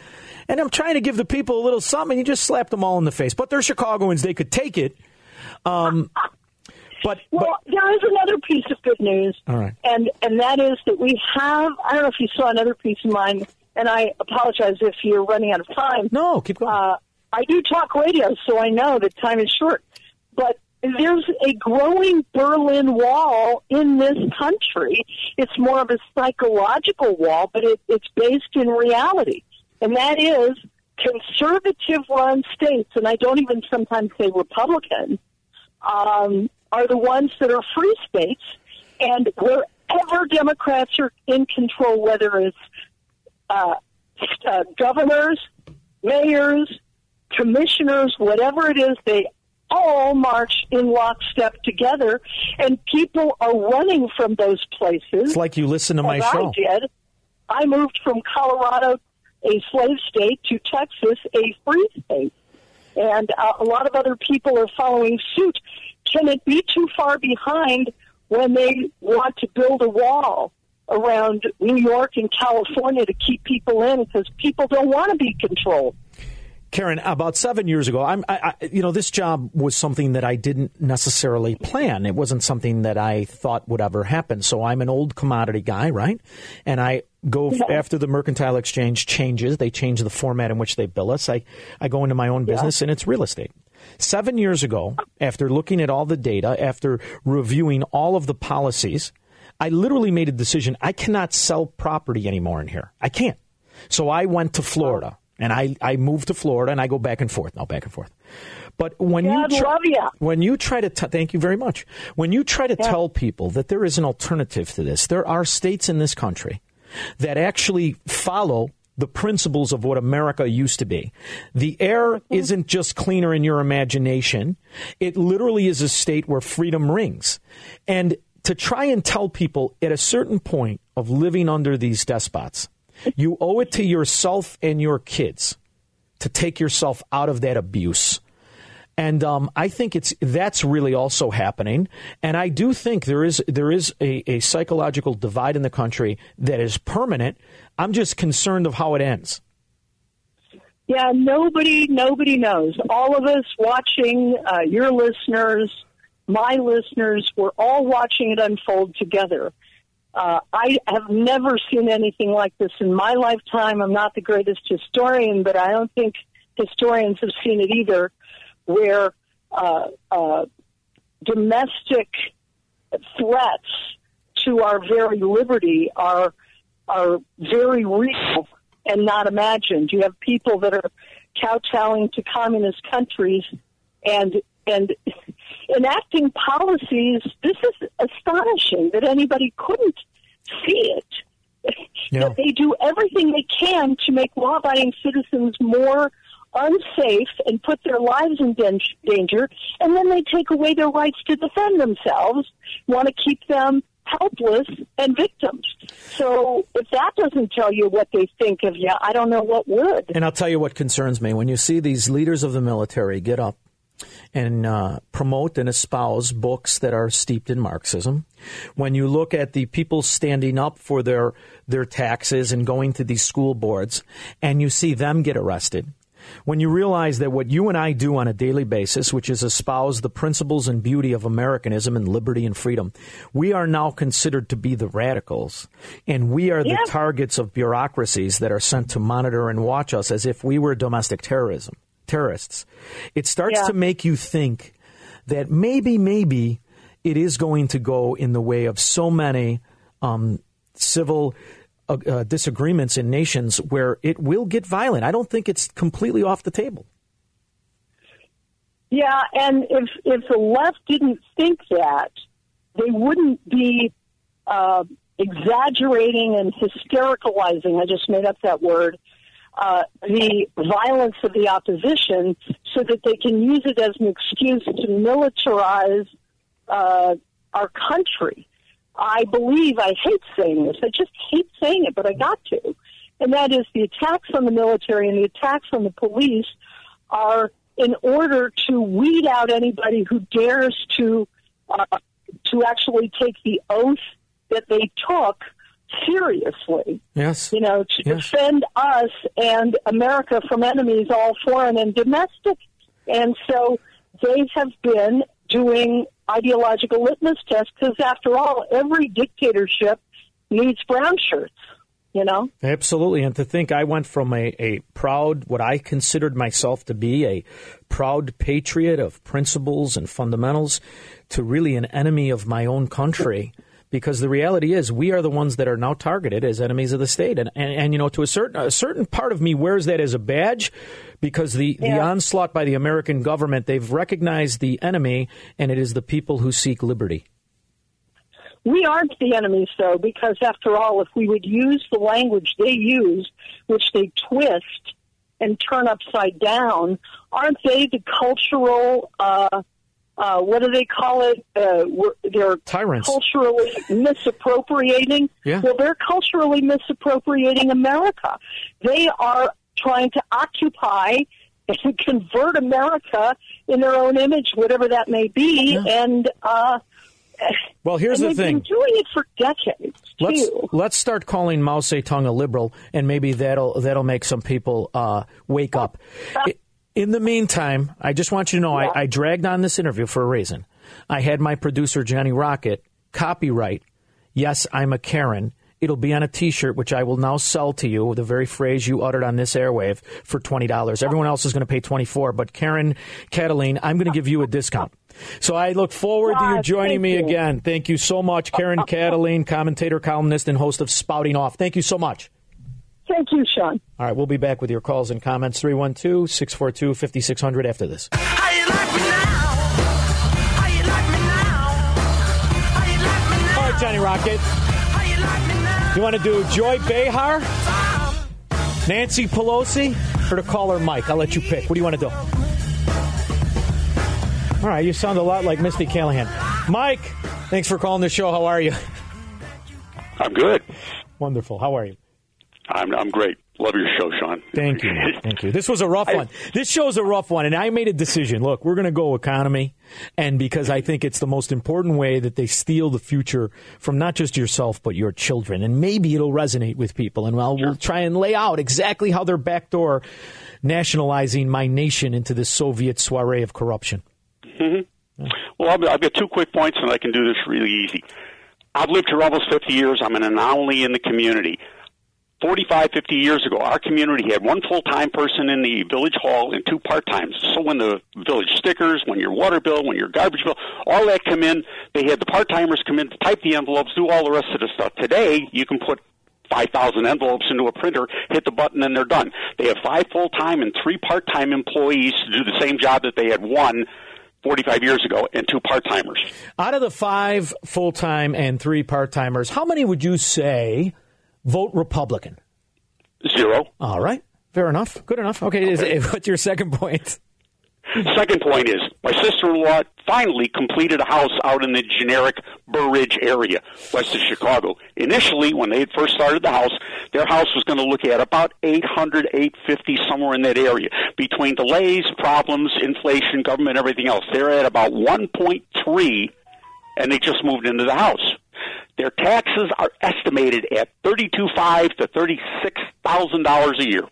And I'm trying to give the people a little something. You just slapped them all in the face. But they're Chicagoans. They could take it. Um, but, well, but, there is another piece of good news. All right. And, and that is that we have, I don't know if you saw another piece of mine, and I apologize if you're running out of time. No, keep going. Uh, I do talk radio, so I know that time is short. But there's a growing Berlin Wall in this country. It's more of a psychological wall, but it, it's based in reality and that is conservative run states, and I don't even sometimes say Republican, um, are the ones that are free states. And wherever Democrats are in control, whether it's uh, uh, governors, mayors, commissioners, whatever it is, they all march in lockstep together, and people are running from those places. It's like you listen to my show. I did. I moved from Colorado a slave state to Texas, a free state. And uh, a lot of other people are following suit. Can it be too far behind when they want to build a wall around New York and California to keep people in because people don't want to be controlled. Karen, about seven years ago, I'm, I, I, you know, this job was something that I didn't necessarily plan. It wasn't something that I thought would ever happen. So I'm an old commodity guy, right? And I go yeah. after the mercantile exchange changes. They change the format in which they bill us. I, I go into my own business, yeah. and it's real estate. Seven years ago, after looking at all the data, after reviewing all of the policies, I literally made a decision. I cannot sell property anymore in here. I can't. So I went to Florida. And I, I moved to Florida and I go back and forth now, back and forth. But when God you try, you. when you try to t- thank you very much. When you try to yeah. tell people that there is an alternative to this, there are states in this country that actually follow the principles of what America used to be. The air mm-hmm. isn't just cleaner in your imagination. It literally is a state where freedom rings. And to try and tell people at a certain point of living under these despots you owe it to yourself and your kids to take yourself out of that abuse. And um, I think it's that's really also happening. And I do think there is there is a, a psychological divide in the country that is permanent. I'm just concerned of how it ends. Yeah, nobody nobody knows. All of us watching, uh, your listeners, my listeners, we're all watching it unfold together. Uh, I have never seen anything like this in my lifetime. I'm not the greatest historian, but I don't think historians have seen it either, where uh, uh, domestic threats to our very liberty are are very real and not imagined. You have people that are kowtowing to communist countries and and enacting policies. This is astonishing that anybody couldn't see it. Yeah. That they do everything they can to make law-abiding citizens more unsafe and put their lives in danger, and then they take away their rights to defend themselves, want to keep them helpless and victims. So if that doesn't tell you what they think of you, I don't know what would. And I'll tell you what concerns me. When you see these leaders of the military get up and uh, promote and espouse books that are steeped in Marxism. When you look at the people standing up for their their taxes and going to these school boards, and you see them get arrested. When you realize that what you and I do on a daily basis, which is espouse the principles and beauty of Americanism and liberty and freedom, we are now considered to be the radicals. And we are the targets of bureaucracies that are sent to monitor and watch us as if we were domestic terrorism terrorists. It starts yeah. to make you think that maybe, maybe it is going to go in the way of so many um, civil uh, uh, disagreements in nations where it will get violent. I don't think it's completely off the table. Yeah, and if if the left didn't think that, they wouldn't be uh, exaggerating and hystericalizing. I just made up that word uh, the violence of the opposition so that they can use it as an excuse to militarize uh, our country. I believe, I hate saying this, I just hate saying it, but I got to. And that is the attacks on the military and the attacks on the police are in order to weed out anybody who dares to uh, to actually take the oath that they took seriously. Yes. You know, to yes. defend us and America from enemies, all foreign and domestic. And so they have been doing ideological litmus test because, after all, every dictatorship needs brown shirts. You know? Absolutely. And to think I went from a, a proud, what I considered myself to be a proud patriot of principles and fundamentals, to really an enemy of my own country because the reality is we are the ones that are now targeted as enemies of the state and and, and you know to a certain a certain part of me wears that as a badge because the yeah. the onslaught by the American government they've recognized the enemy and it is the people who seek liberty we aren't the enemies though because after all if we would use the language they use which they twist and turn upside down aren't they the cultural uh uh, what do they call it? Uh, they're tyrants. culturally misappropriating. Yeah. Well, they're culturally misappropriating America. They are trying to occupy and convert America in their own image, whatever that may be, yeah. and uh, Well, here's the they've thing. Been doing it for decades. Let's too. let's start calling Mao Zedong a liberal, and maybe that'll that'll make some people uh, wake up. I- In the meantime, I just want you to know I, I dragged on this interview for a reason. I had my producer Johnny Rocket copyright. Yes, I'm a Karen. It'll be on a T-shirt, which I will now sell to you. The very phrase you uttered on this airwave for twenty dollars. Everyone else is going to pay twenty four, but Karen Kataline, I'm going to give you a discount. So I look forward to you joining me again. Thank you so much, Karen Kataline, commentator, columnist, and host of Spouting Off. Thank you so much. Thank you, Shaun. All right, we'll be back with your calls and comments 312 642 5600 after this. All right, Johnny Rocket. You want to do Joy Behar, Nancy Pelosi, or to call her Mike? I'll let you pick. What do you want to do? All right, you sound a lot like Misty Callahan. Mike, thanks for calling the show. How are you? I'm good. Wonderful. How are you? I'm I'm great. Love your show, Shaun. Thank you. Thank you. This was a rough one. This show's a rough one, and I made a decision. Look, we're going to go economy, and because I think it's the most important way that they steal the future from not just yourself but your children, and maybe it'll resonate with people. And well, we'll try and lay out exactly how they're backdoor nationalizing my nation into this Soviet soiree of corruption. hmm Well, I've, I've got two quick points, and I can do this really easy. I've lived here almost 50 years. I'm an anomaly in the community. 45, 50 years ago, our community had one full-time person in the village hall and two part-times. So when the village stickers, when your water bill, when your garbage bill, all that come in, they had the part-timers come in, to type the envelopes, do all the rest of the stuff. Today, you can put 5,000 envelopes into a printer, hit the button, and they're done. They have five full-time and three part-time employees to do the same job that they had one 45 years ago and two part-timers. Out of the five full time and three part timers, how many would you say vote Republican? Zero. All right. Fair enough. Good enough. Okay. Is, what's your second point? Second point is my sister-in-law finally completed a house out in the generic Burr Ridge area, west of Chicago. Initially, when they had first started the house, their house was going to look at about 800, 850, somewhere in that area. Between delays, problems, inflation, government, everything else, they're at about 1.3, and they just moved into the house. Their taxes are estimated at thirty-two five to thirty-six thousand dollars a year.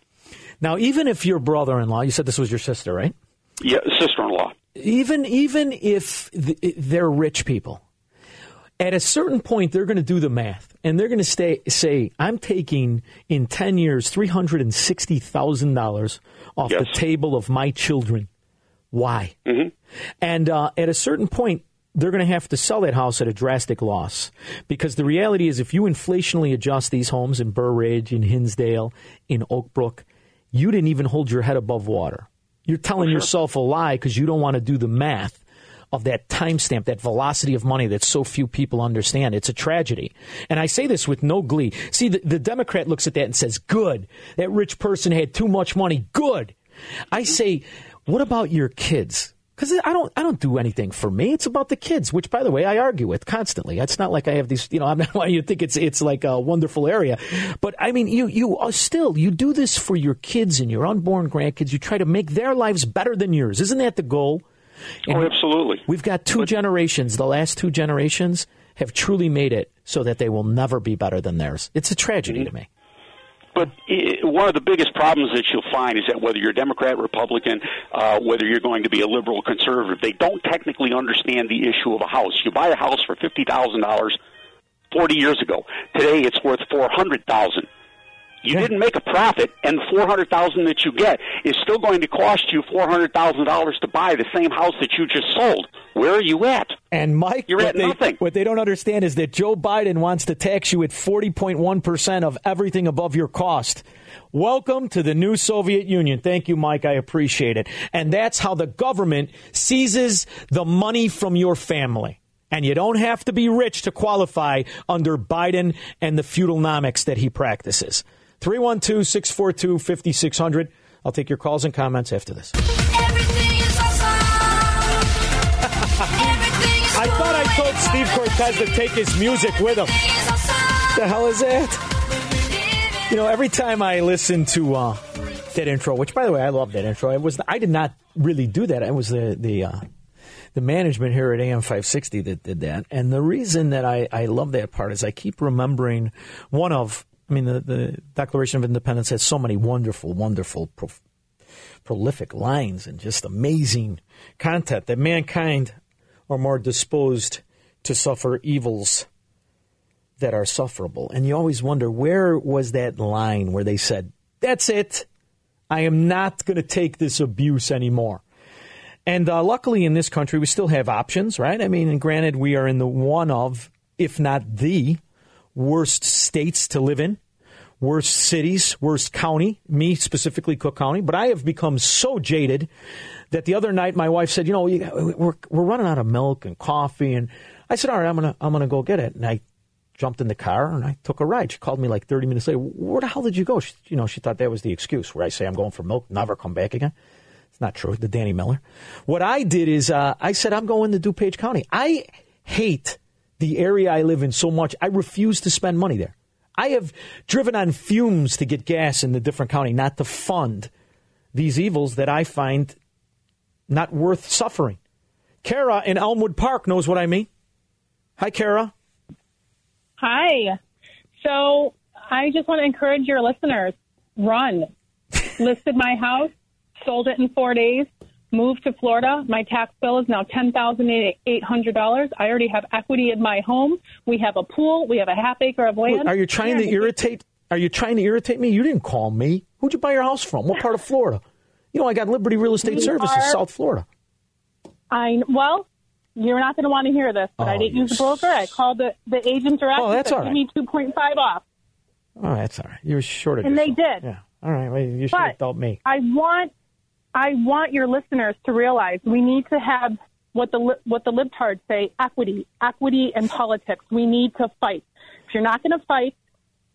Now, even if your brother in law, you said this was your sister, right? Yeah, sister-in-law. Even even if they're rich people, at a certain point they're going to do the math and they're going to stay, say, "I'm taking in ten years three hundred and sixty thousand dollars off the table of my children." Why? Mm-hmm. And uh, at a certain point, they're going to have to sell that house at a drastic loss because the reality is, if you inflationally adjust these homes in Burr Ridge, in Hinsdale, in Oak Brook, you didn't even hold your head above water. You're telling yourself a lie because you don't want to do the math of that timestamp, that velocity of money that so few people understand. It's a tragedy. And I say this with no glee. See, the, the Democrat looks at that and says, good. That rich person had too much money. Good. I say, what about your kids? Because I don't, I don't do anything for me. It's about the kids, which, by the way, I argue with constantly. It's not like I have these, you know, I'm not why you think it's, it's like a wonderful area, but I mean, you, you are still, you do this for your kids and your unborn grandkids. You try to make their lives better than yours. Isn't that the goal? oh, absolutely. We've got two generations. The last two generations have truly made it so that they will never be better than theirs. It's a tragedy to me. But i one of the biggest problems that you'll find is that whether you're a Democrat, Republican, uh, whether you're going to be a liberal, conservative, they don't technically understand the issue of a house. You buy a house for fifty thousand dollars forty years ago. Today, it's worth four hundred thousand. You didn't make a profit, and the four hundred thousand that you get is still going to cost you four hundred thousand dollars to buy the same house that you just sold. Where are you at? And Mike, You're what at they, nothing. What they don't understand is that Joe Biden wants to tax you at 40.1% of everything above your cost. Welcome to the new Soviet Union. Thank you, Mike. I appreciate it. And that's how the government seizes the money from your family. And you don't have to be rich to qualify under Biden and the feudalnomics that he practices. 312 642 5600. I'll take your calls and comments after this. I thought I told Steve Cortes to take his music with him. The hell is that? You know, every time I listen to uh, that intro, which by the way I love that intro. I was I did not really do that. It was the the uh, the management here at AM 560 that did that. And the reason that I, I love that part is I keep remembering one of, I mean, the, the Declaration of Independence has so many wonderful, wonderful, pro, prolific lines and just amazing content that mankind are more disposed to suffer evils that are sufferable. And you always wonder where was that line where they said, that's it. I am not going to take this abuse anymore. And uh, luckily in this country, we still have options, right? I mean, granted, we are in the one of, if not the worst states to live in, worst cities, worst county, me specifically, Cook County. But I have become so jaded that the other night my wife said, you know, we're, we're running out of milk and coffee. And I said, all right, I'm going to, I'm to go get it. And I jumped in the car and I took a ride. She called me like 30 minutes later. Where the hell did you go? She, you know, she thought that was the excuse where I say I'm going for milk, never come back again. It's not true. The Danny Miller. What I did is uh, I said I'm going to DuPage County. I hate the area I live in so much. I refuse to spend money there. I have driven on fumes to get gas in the different county, not to fund these evils that I find not worth suffering. Kara in Elmwood Park knows what I mean. Hi, Kara. Hi. So I just want to encourage your listeners run. Listed my house, sold it in four days, moved to Florida. My tax bill is now $10,800. I already have equity in my home. We have a pool. We have a half acre of land. Are you trying to irritate? Are you trying to irritate me? You didn't call me. Who'd you buy your house from? What part of Florida? You know, I got Liberty Real Estate we Services, are, South Florida. I well, you're not going to want to hear this, but oh, I didn't use a broker. I called the, the agent directly. Oh, that's all right. Give me 2.5 off. Oh, that's all right. You were short of And yourself. they did. Yeah. All right. Well, you should have told me. I want, I want your listeners to realize we need to have what the what the libtards say: equity, equity in politics. We need to fight. If you're not going to fight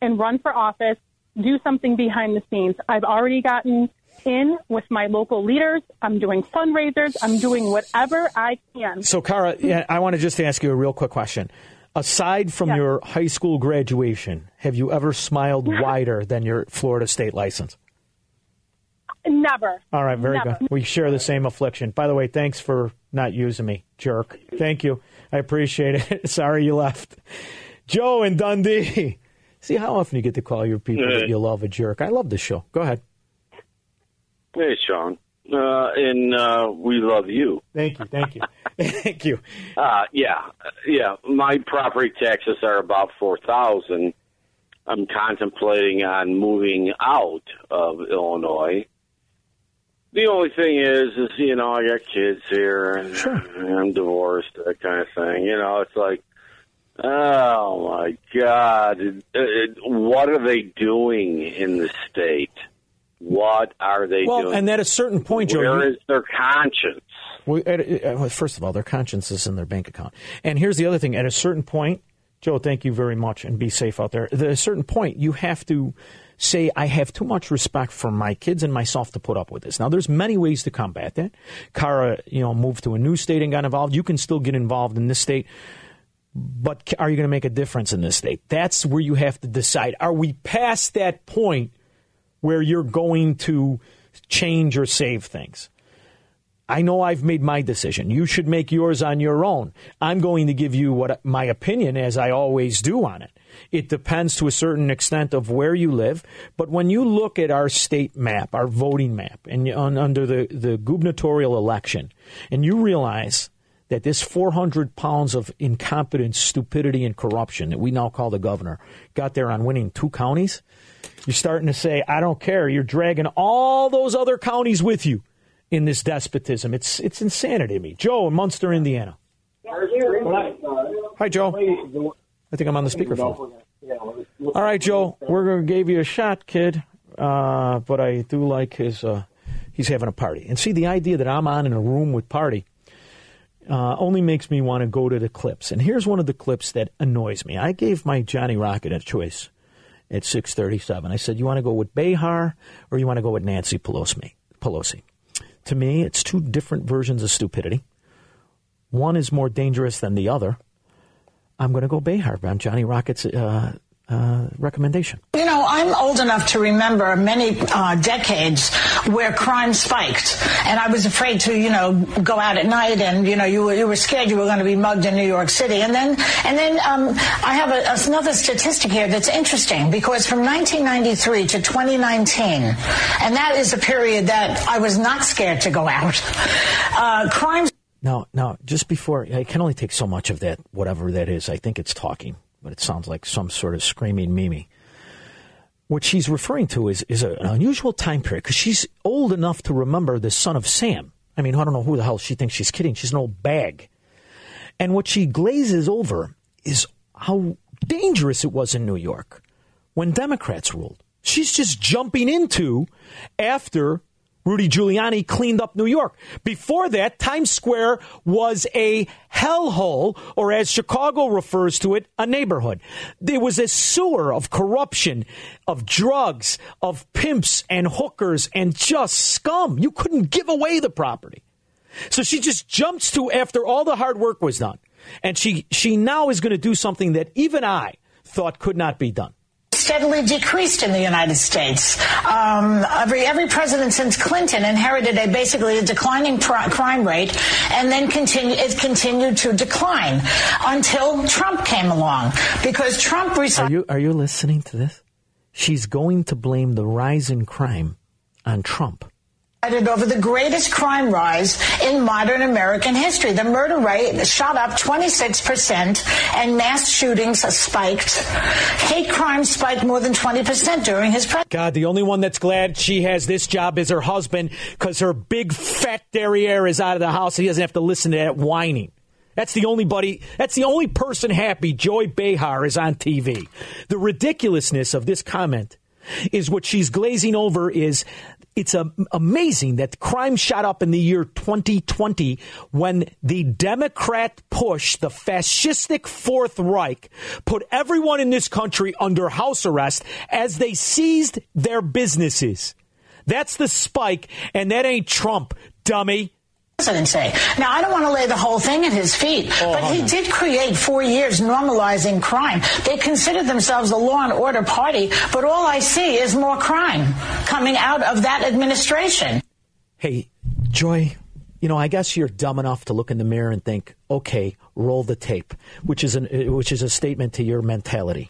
and run for office, do something behind the scenes. I've already gotten in with my local leaders. I'm doing fundraisers. I'm doing whatever I can. So, Kara, I want to just ask you a real quick question. Aside from yes. your high school graduation, have you ever smiled wider than your Florida state license? Never. All right, very Never. good. We share the same affliction. By the way, thanks for not using me, jerk. Thank you. I appreciate it. Sorry you left. Joe in Dundee. See how often you get to call your people that you love a jerk. I love the show. Go ahead. Hey, Shaun. Uh, and uh, we love you. Thank you. Thank you. thank you. Uh, yeah, yeah. My property taxes are about four thousand. I'm contemplating on moving out of Illinois. The only thing is, is you know, I got kids here, and sure. I'm divorced, that kind of thing. You know, it's like, oh my God, uh, uh, what are they doing in the state? What are they doing? well, doing? and at a certain point, Joe, where is their conscience? Well, at, uh, first of all, their conscience is in their bank account. And here's the other thing: at a certain point, Joe, thank you very much, and be safe out there. At a certain point, you have to say, I have too much respect for my kids and myself to put up with this. Now, there's many ways to combat that. Kara, you know, moved to a new state and got involved. You can still get involved in this state, but are you going to make a difference in this state? That's where you have to decide. Are we past that point where you're going to change or save things. I know I've made my decision. You should make yours on your own. I'm going to give you what my opinion, as I always do on it. It depends to a certain extent of where you live. But when you look at our state map, our voting map, and under the, the gubernatorial election, and you realize that this 400 pounds of incompetence, stupidity, and corruption that we now call the governor got there on winning two counties, you're starting to say, I don't care. You're dragging all those other counties with you in this despotism. It's it's insanity to me. Joe in Munster, Indiana. Hi, Joe. I think I'm on the speakerphone. All right, Joe. We're going to give you a shot, kid. Uh, but I do like his. Uh, he's having a party, and see the idea that I'm on in a room with party. Uh, only makes me want to go to the clips. And here's one of the clips that annoys me. I gave my Johnny Rocket a choice at 637. I said, you want to go with Behar or you want to go with Nancy Pelosi? Pelosi. To me, it's two different versions of stupidity. One is more dangerous than the other. I'm going to go Behar on Johnny Rocket's uh, uh, recommendation. You know, I'm old enough to remember many uh, decades where crime spiked. And I was afraid to, you know, go out at night and, you know, you were, you were scared you were going to be mugged in New York City. And then, and then um, I have a, another statistic here that's interesting because from 1993 to 2019, and that is a period that I was not scared to go out, uh. No, no, just before, I can only take so much of that, whatever that is. I think it's talking, but it sounds like some sort of screaming Mimi. What she's referring to is, is an unusual time period because she's old enough to remember the son of Sam. I mean, I don't know who the hell she thinks she's kidding. She's an old bag. And what she glazes over is how dangerous it was in New York when Democrats ruled. She's just jumping into after Rudy Giuliani cleaned up New York. Before that, Times Square was a hellhole, or as Chicago refers to it, a neighborhood. There was a sewer of corruption, of drugs, of pimps and hookers and just scum. You couldn't give away the property. So she just jumps to after all the hard work was done. And she, she now is going to do something that even I thought could not be done steadily decreased in the United States. Um, every every president since Clinton inherited a basically a declining pr- crime rate, and then continue it continued to decline until Trump came along because Trump. Res- are you are you listening to this? She's going to blame the rise in crime on Trump over the greatest crime rise in modern American history. The murder rate shot up 26% and mass shootings spiked. Hate crime spiked more than 20% during his presidency. God, the only one that's glad she has this job is her husband because her big fat derriere is out of the house. He doesn't have to listen to that whining. That's the only buddy. That's the only person happy. Joy Behar is on TV. The ridiculousness of this comment is what she's glazing over is it's a, amazing that crime shot up in the year 2020 when the Democrat push, the fascistic Fourth Reich, put everyone in this country under house arrest as they seized their businesses. That's the spike, and that ain't Trump, dummy presidency. Now, I don't want to lay the whole thing at his feet, oh, but he did create four years normalizing crime. They consider themselves a law and order party, but all I see is more crime coming out of that administration. Hey, Joy, you know, I guess you're dumb enough to look in the mirror and think, okay, roll the tape, which is, an, which is a statement to your mentality.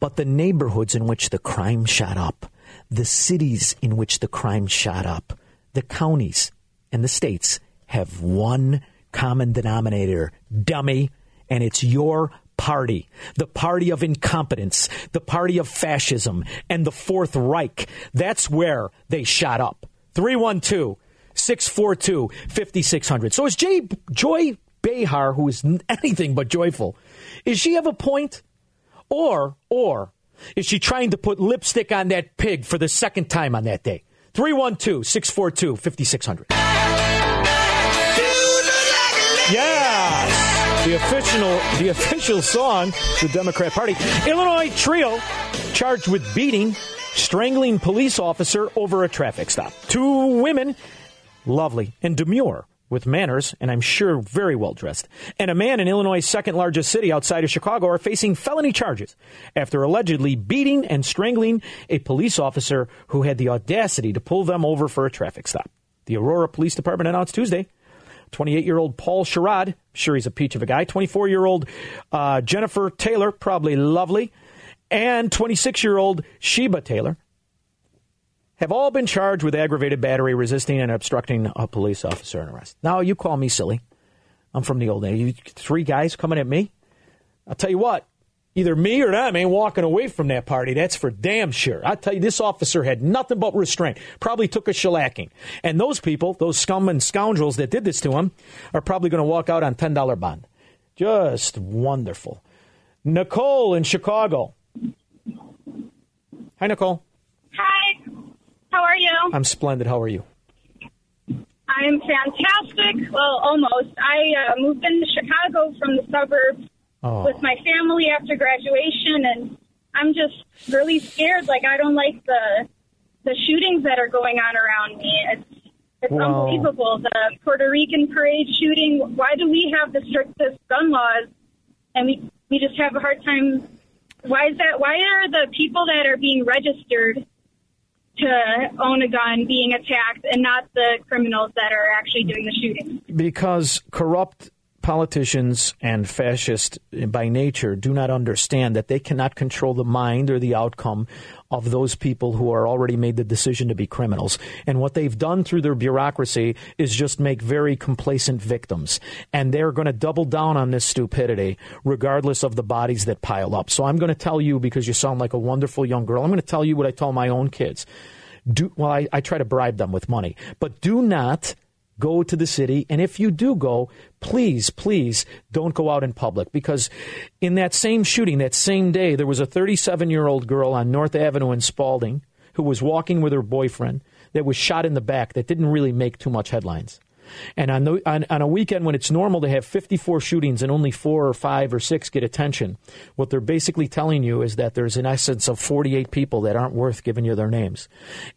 But the neighborhoods in which the crime shot up, the cities in which the crime shot up, the counties, and the states have one common denominator, dummy, and it's your party, the party of incompetence, the party of fascism, and the Fourth Reich. That's where they shot up. 312 642 5600. So is Jay, Joy Behar, who is anything but joyful, is she have a point? Or, or, is she trying to put lipstick on that pig for the second time on that day? 312 642 5600. Yes, the official the official song, the Democrat Party. Illinois trio charged with beating, strangling police officer over a traffic stop. Two women, lovely and demure with manners, and I'm sure very well dressed, and a man in Illinois' second largest city outside of Chicago are facing felony charges after allegedly beating and strangling a police officer who had the audacity to pull them over for a traffic stop. The Aurora Police Department announced Tuesday 28 year old Paul Sherrod, sure he's a peach of a guy, 24 year old uh, Jennifer Taylor, probably lovely, and 26 year old Sheba Taylor have all been charged with aggravated battery, resisting and obstructing a police officer in arrest. Now, you call me silly. I'm from the old days. You three guys coming at me? I'll tell you what, either me or them ain't walking away from that party. That's for damn sure. I tell you, this officer had nothing but restraint. Probably took a shellacking. And those people, those scum and scoundrels that did this to him, are probably going to walk out on $10 bond. Just wonderful. Nicole in Chicago. Hi, Nicole. Hi. How are you? I'm splendid. How are you? I'm fantastic. Well, almost. I uh, moved into Chicago from the suburbs oh. with my family after graduation, and I'm just really scared. Like I don't like the the shootings that are going on around me. It's it's Whoa. unbelievable. The Puerto Rican parade shooting. Why do we have the strictest gun laws, and we we just have a hard time? Why is that? Why are the people that are being registered to own a gun being attacked and not the criminals that are actually doing the shooting. Because corrupt politicians and fascists by nature do not understand that they cannot control the mind or the outcome of those people who are already made the decision to be criminals. And what they've done through their bureaucracy is just make very complacent victims. And they're going to double down on this stupidity regardless of the bodies that pile up. So I'm going to tell you, because you sound like a wonderful young girl, I'm going to tell you what I tell my own kids. Do, well, I, I try to bribe them with money, but do not go to the city. And if you do go, please, please don't go out in public because in that same shooting, that same day, there was a 37 year old girl on North Avenue in Spaulding who was walking with her boyfriend that was shot in the back that didn't really make too much headlines. And on, the, on, on, a weekend when it's normal to have 54 shootings and only four or five or six get attention, what they're basically telling you is that there's in essence of 48 people that aren't worth giving you their names.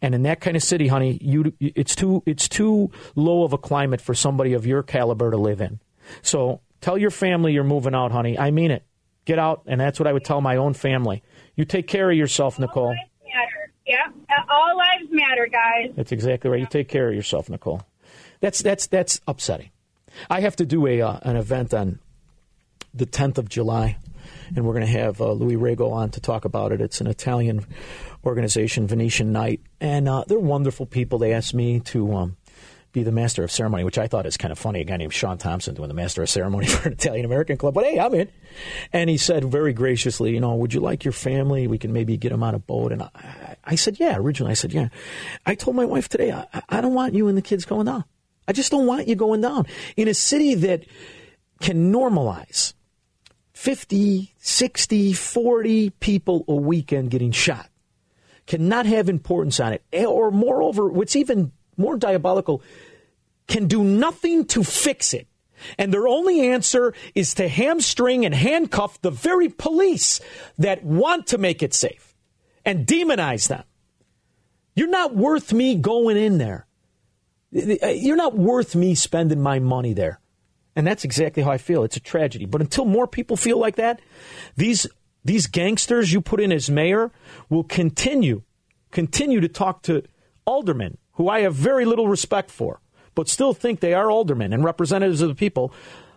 And in that kind of city, honey, you, it's, too, it's too low of a climate for somebody of your caliber to live in. So tell your family you're moving out, honey. I mean it. Get out, and that's what I would tell my own family. You take care of yourself, Nicole. All lives matter. Yeah, all lives matter, guys. That's exactly right. You take care of yourself, Nicole. That's that's that's upsetting. I have to do a uh, an event on the 10th of July, and we're going to have uh, Louis Rego on to talk about it. It's an Italian organization, Venetian Night, and uh, they're wonderful people. They asked me to um, be the master of ceremony, which I thought is kind of funny. A guy named Shaun Thompson doing the master of ceremony for an Italian American club. But hey, I'm in. And he said very graciously, you know, would you like your family? We can maybe get them on a boat. And I, I said, yeah. Originally, I said, yeah. I told my wife today, I, I don't want you and the kids going down. I just don't want you going down. In a city that can normalize 50, 60, 40 people a weekend getting shot, cannot have importance on it. Eh, or, moreover, what's even more diabolical, can do nothing to fix it. And their only answer is to hamstring and handcuff the very police that want to make it safe and demonize them. You're not worth me going in there. You're not worth me spending my money there. And that's exactly how I feel. It's a tragedy. But until more people feel like that, these these gangsters you put in as mayor will continue continue to talk to aldermen who I have very little respect for, but still think they are aldermen and representatives of the people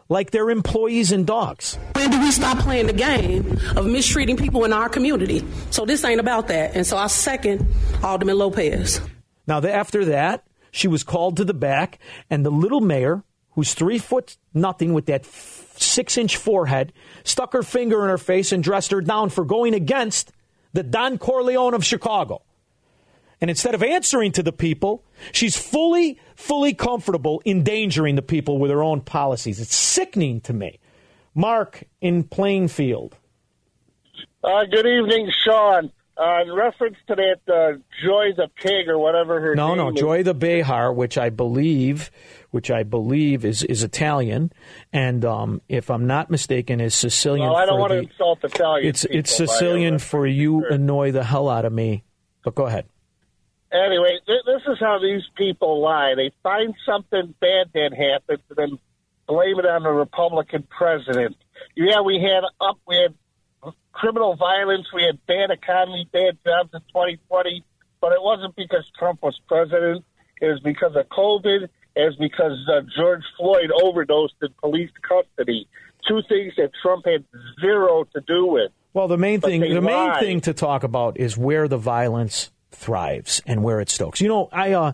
like they're employees and dogs. When do we stop playing the game of mistreating people in our community? So this ain't about that. And so I second Alderman Lopez. Now, after that, she was called to the back, and the little mayor, who's three foot nothing with that six inch forehead, stuck her finger in her face and dressed her down for going against the Don Corleone of Chicago. And instead of answering to the people, she's fully, fully comfortable endangering the people with her own policies. It's sickening to me. Mark in Plainfield. Uh, good evening, Shaun. Uh, in reference to that uh, Joy the pig or whatever her no, name no, is. Joy the Behar, which I believe, which I believe is is Italian, and um, if I'm not mistaken, is Sicilian. Well, I don't want the, to insult Italian. It's people, it's Sicilian for you annoy the hell out of me. But go ahead. Anyway, th- this is how these people lie. They find something bad that happened, and then blame it on the Republican president. Yeah, we had up, we had criminal violence. We had bad economy, bad jobs in 2020, but it wasn't because Trump was president. It was because of COVID. It was because uh, George Floyd overdosed in police custody. Two things that Trump had zero to do with. Well, the main But thing, the main thing to talk about is where the violence thrives and where it stokes. You know, I uh,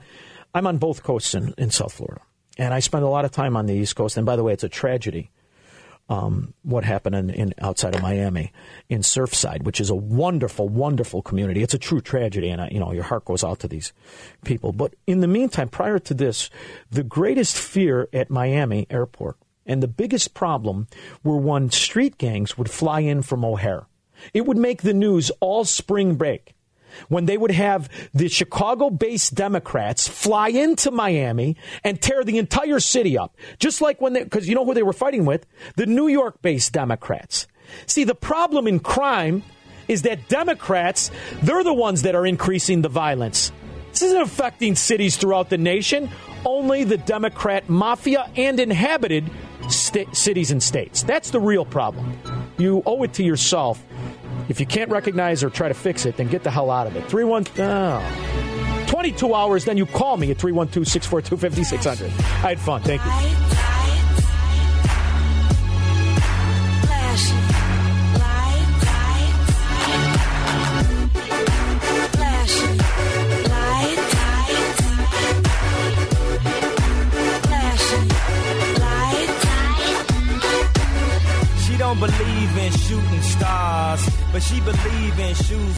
I'm on both coasts in, in South Florida, and I spend a lot of time on the East Coast. And by the way, it's a tragedy um, what happened in, in outside of Miami in Surfside, which is a wonderful, wonderful community. It's a true tragedy, and I, you know your heart goes out to these people. But in the meantime, prior to this, the greatest fear at Miami Airport and the biggest problem were when street gangs would fly in from O'Hare. It would make the news all spring break when they would have the Chicago based Democrats fly into Miami and tear the entire city up. Just like when they, because you know who they were fighting with? The New York based Democrats. See, the problem in crime is that Democrats, they're the ones that are increasing the violence. This isn't affecting cities throughout the nation, only the Democrat mafia and inhabited sta- cities and states. That's the real problem. You owe it to yourself if you can't recognize or try to fix it, then get the hell out of it. 3 1. Oh. 22 hours, then you call me at 312 642 5600. I had fun. Thank you. Believe in shooting stars, but she believe in shoes.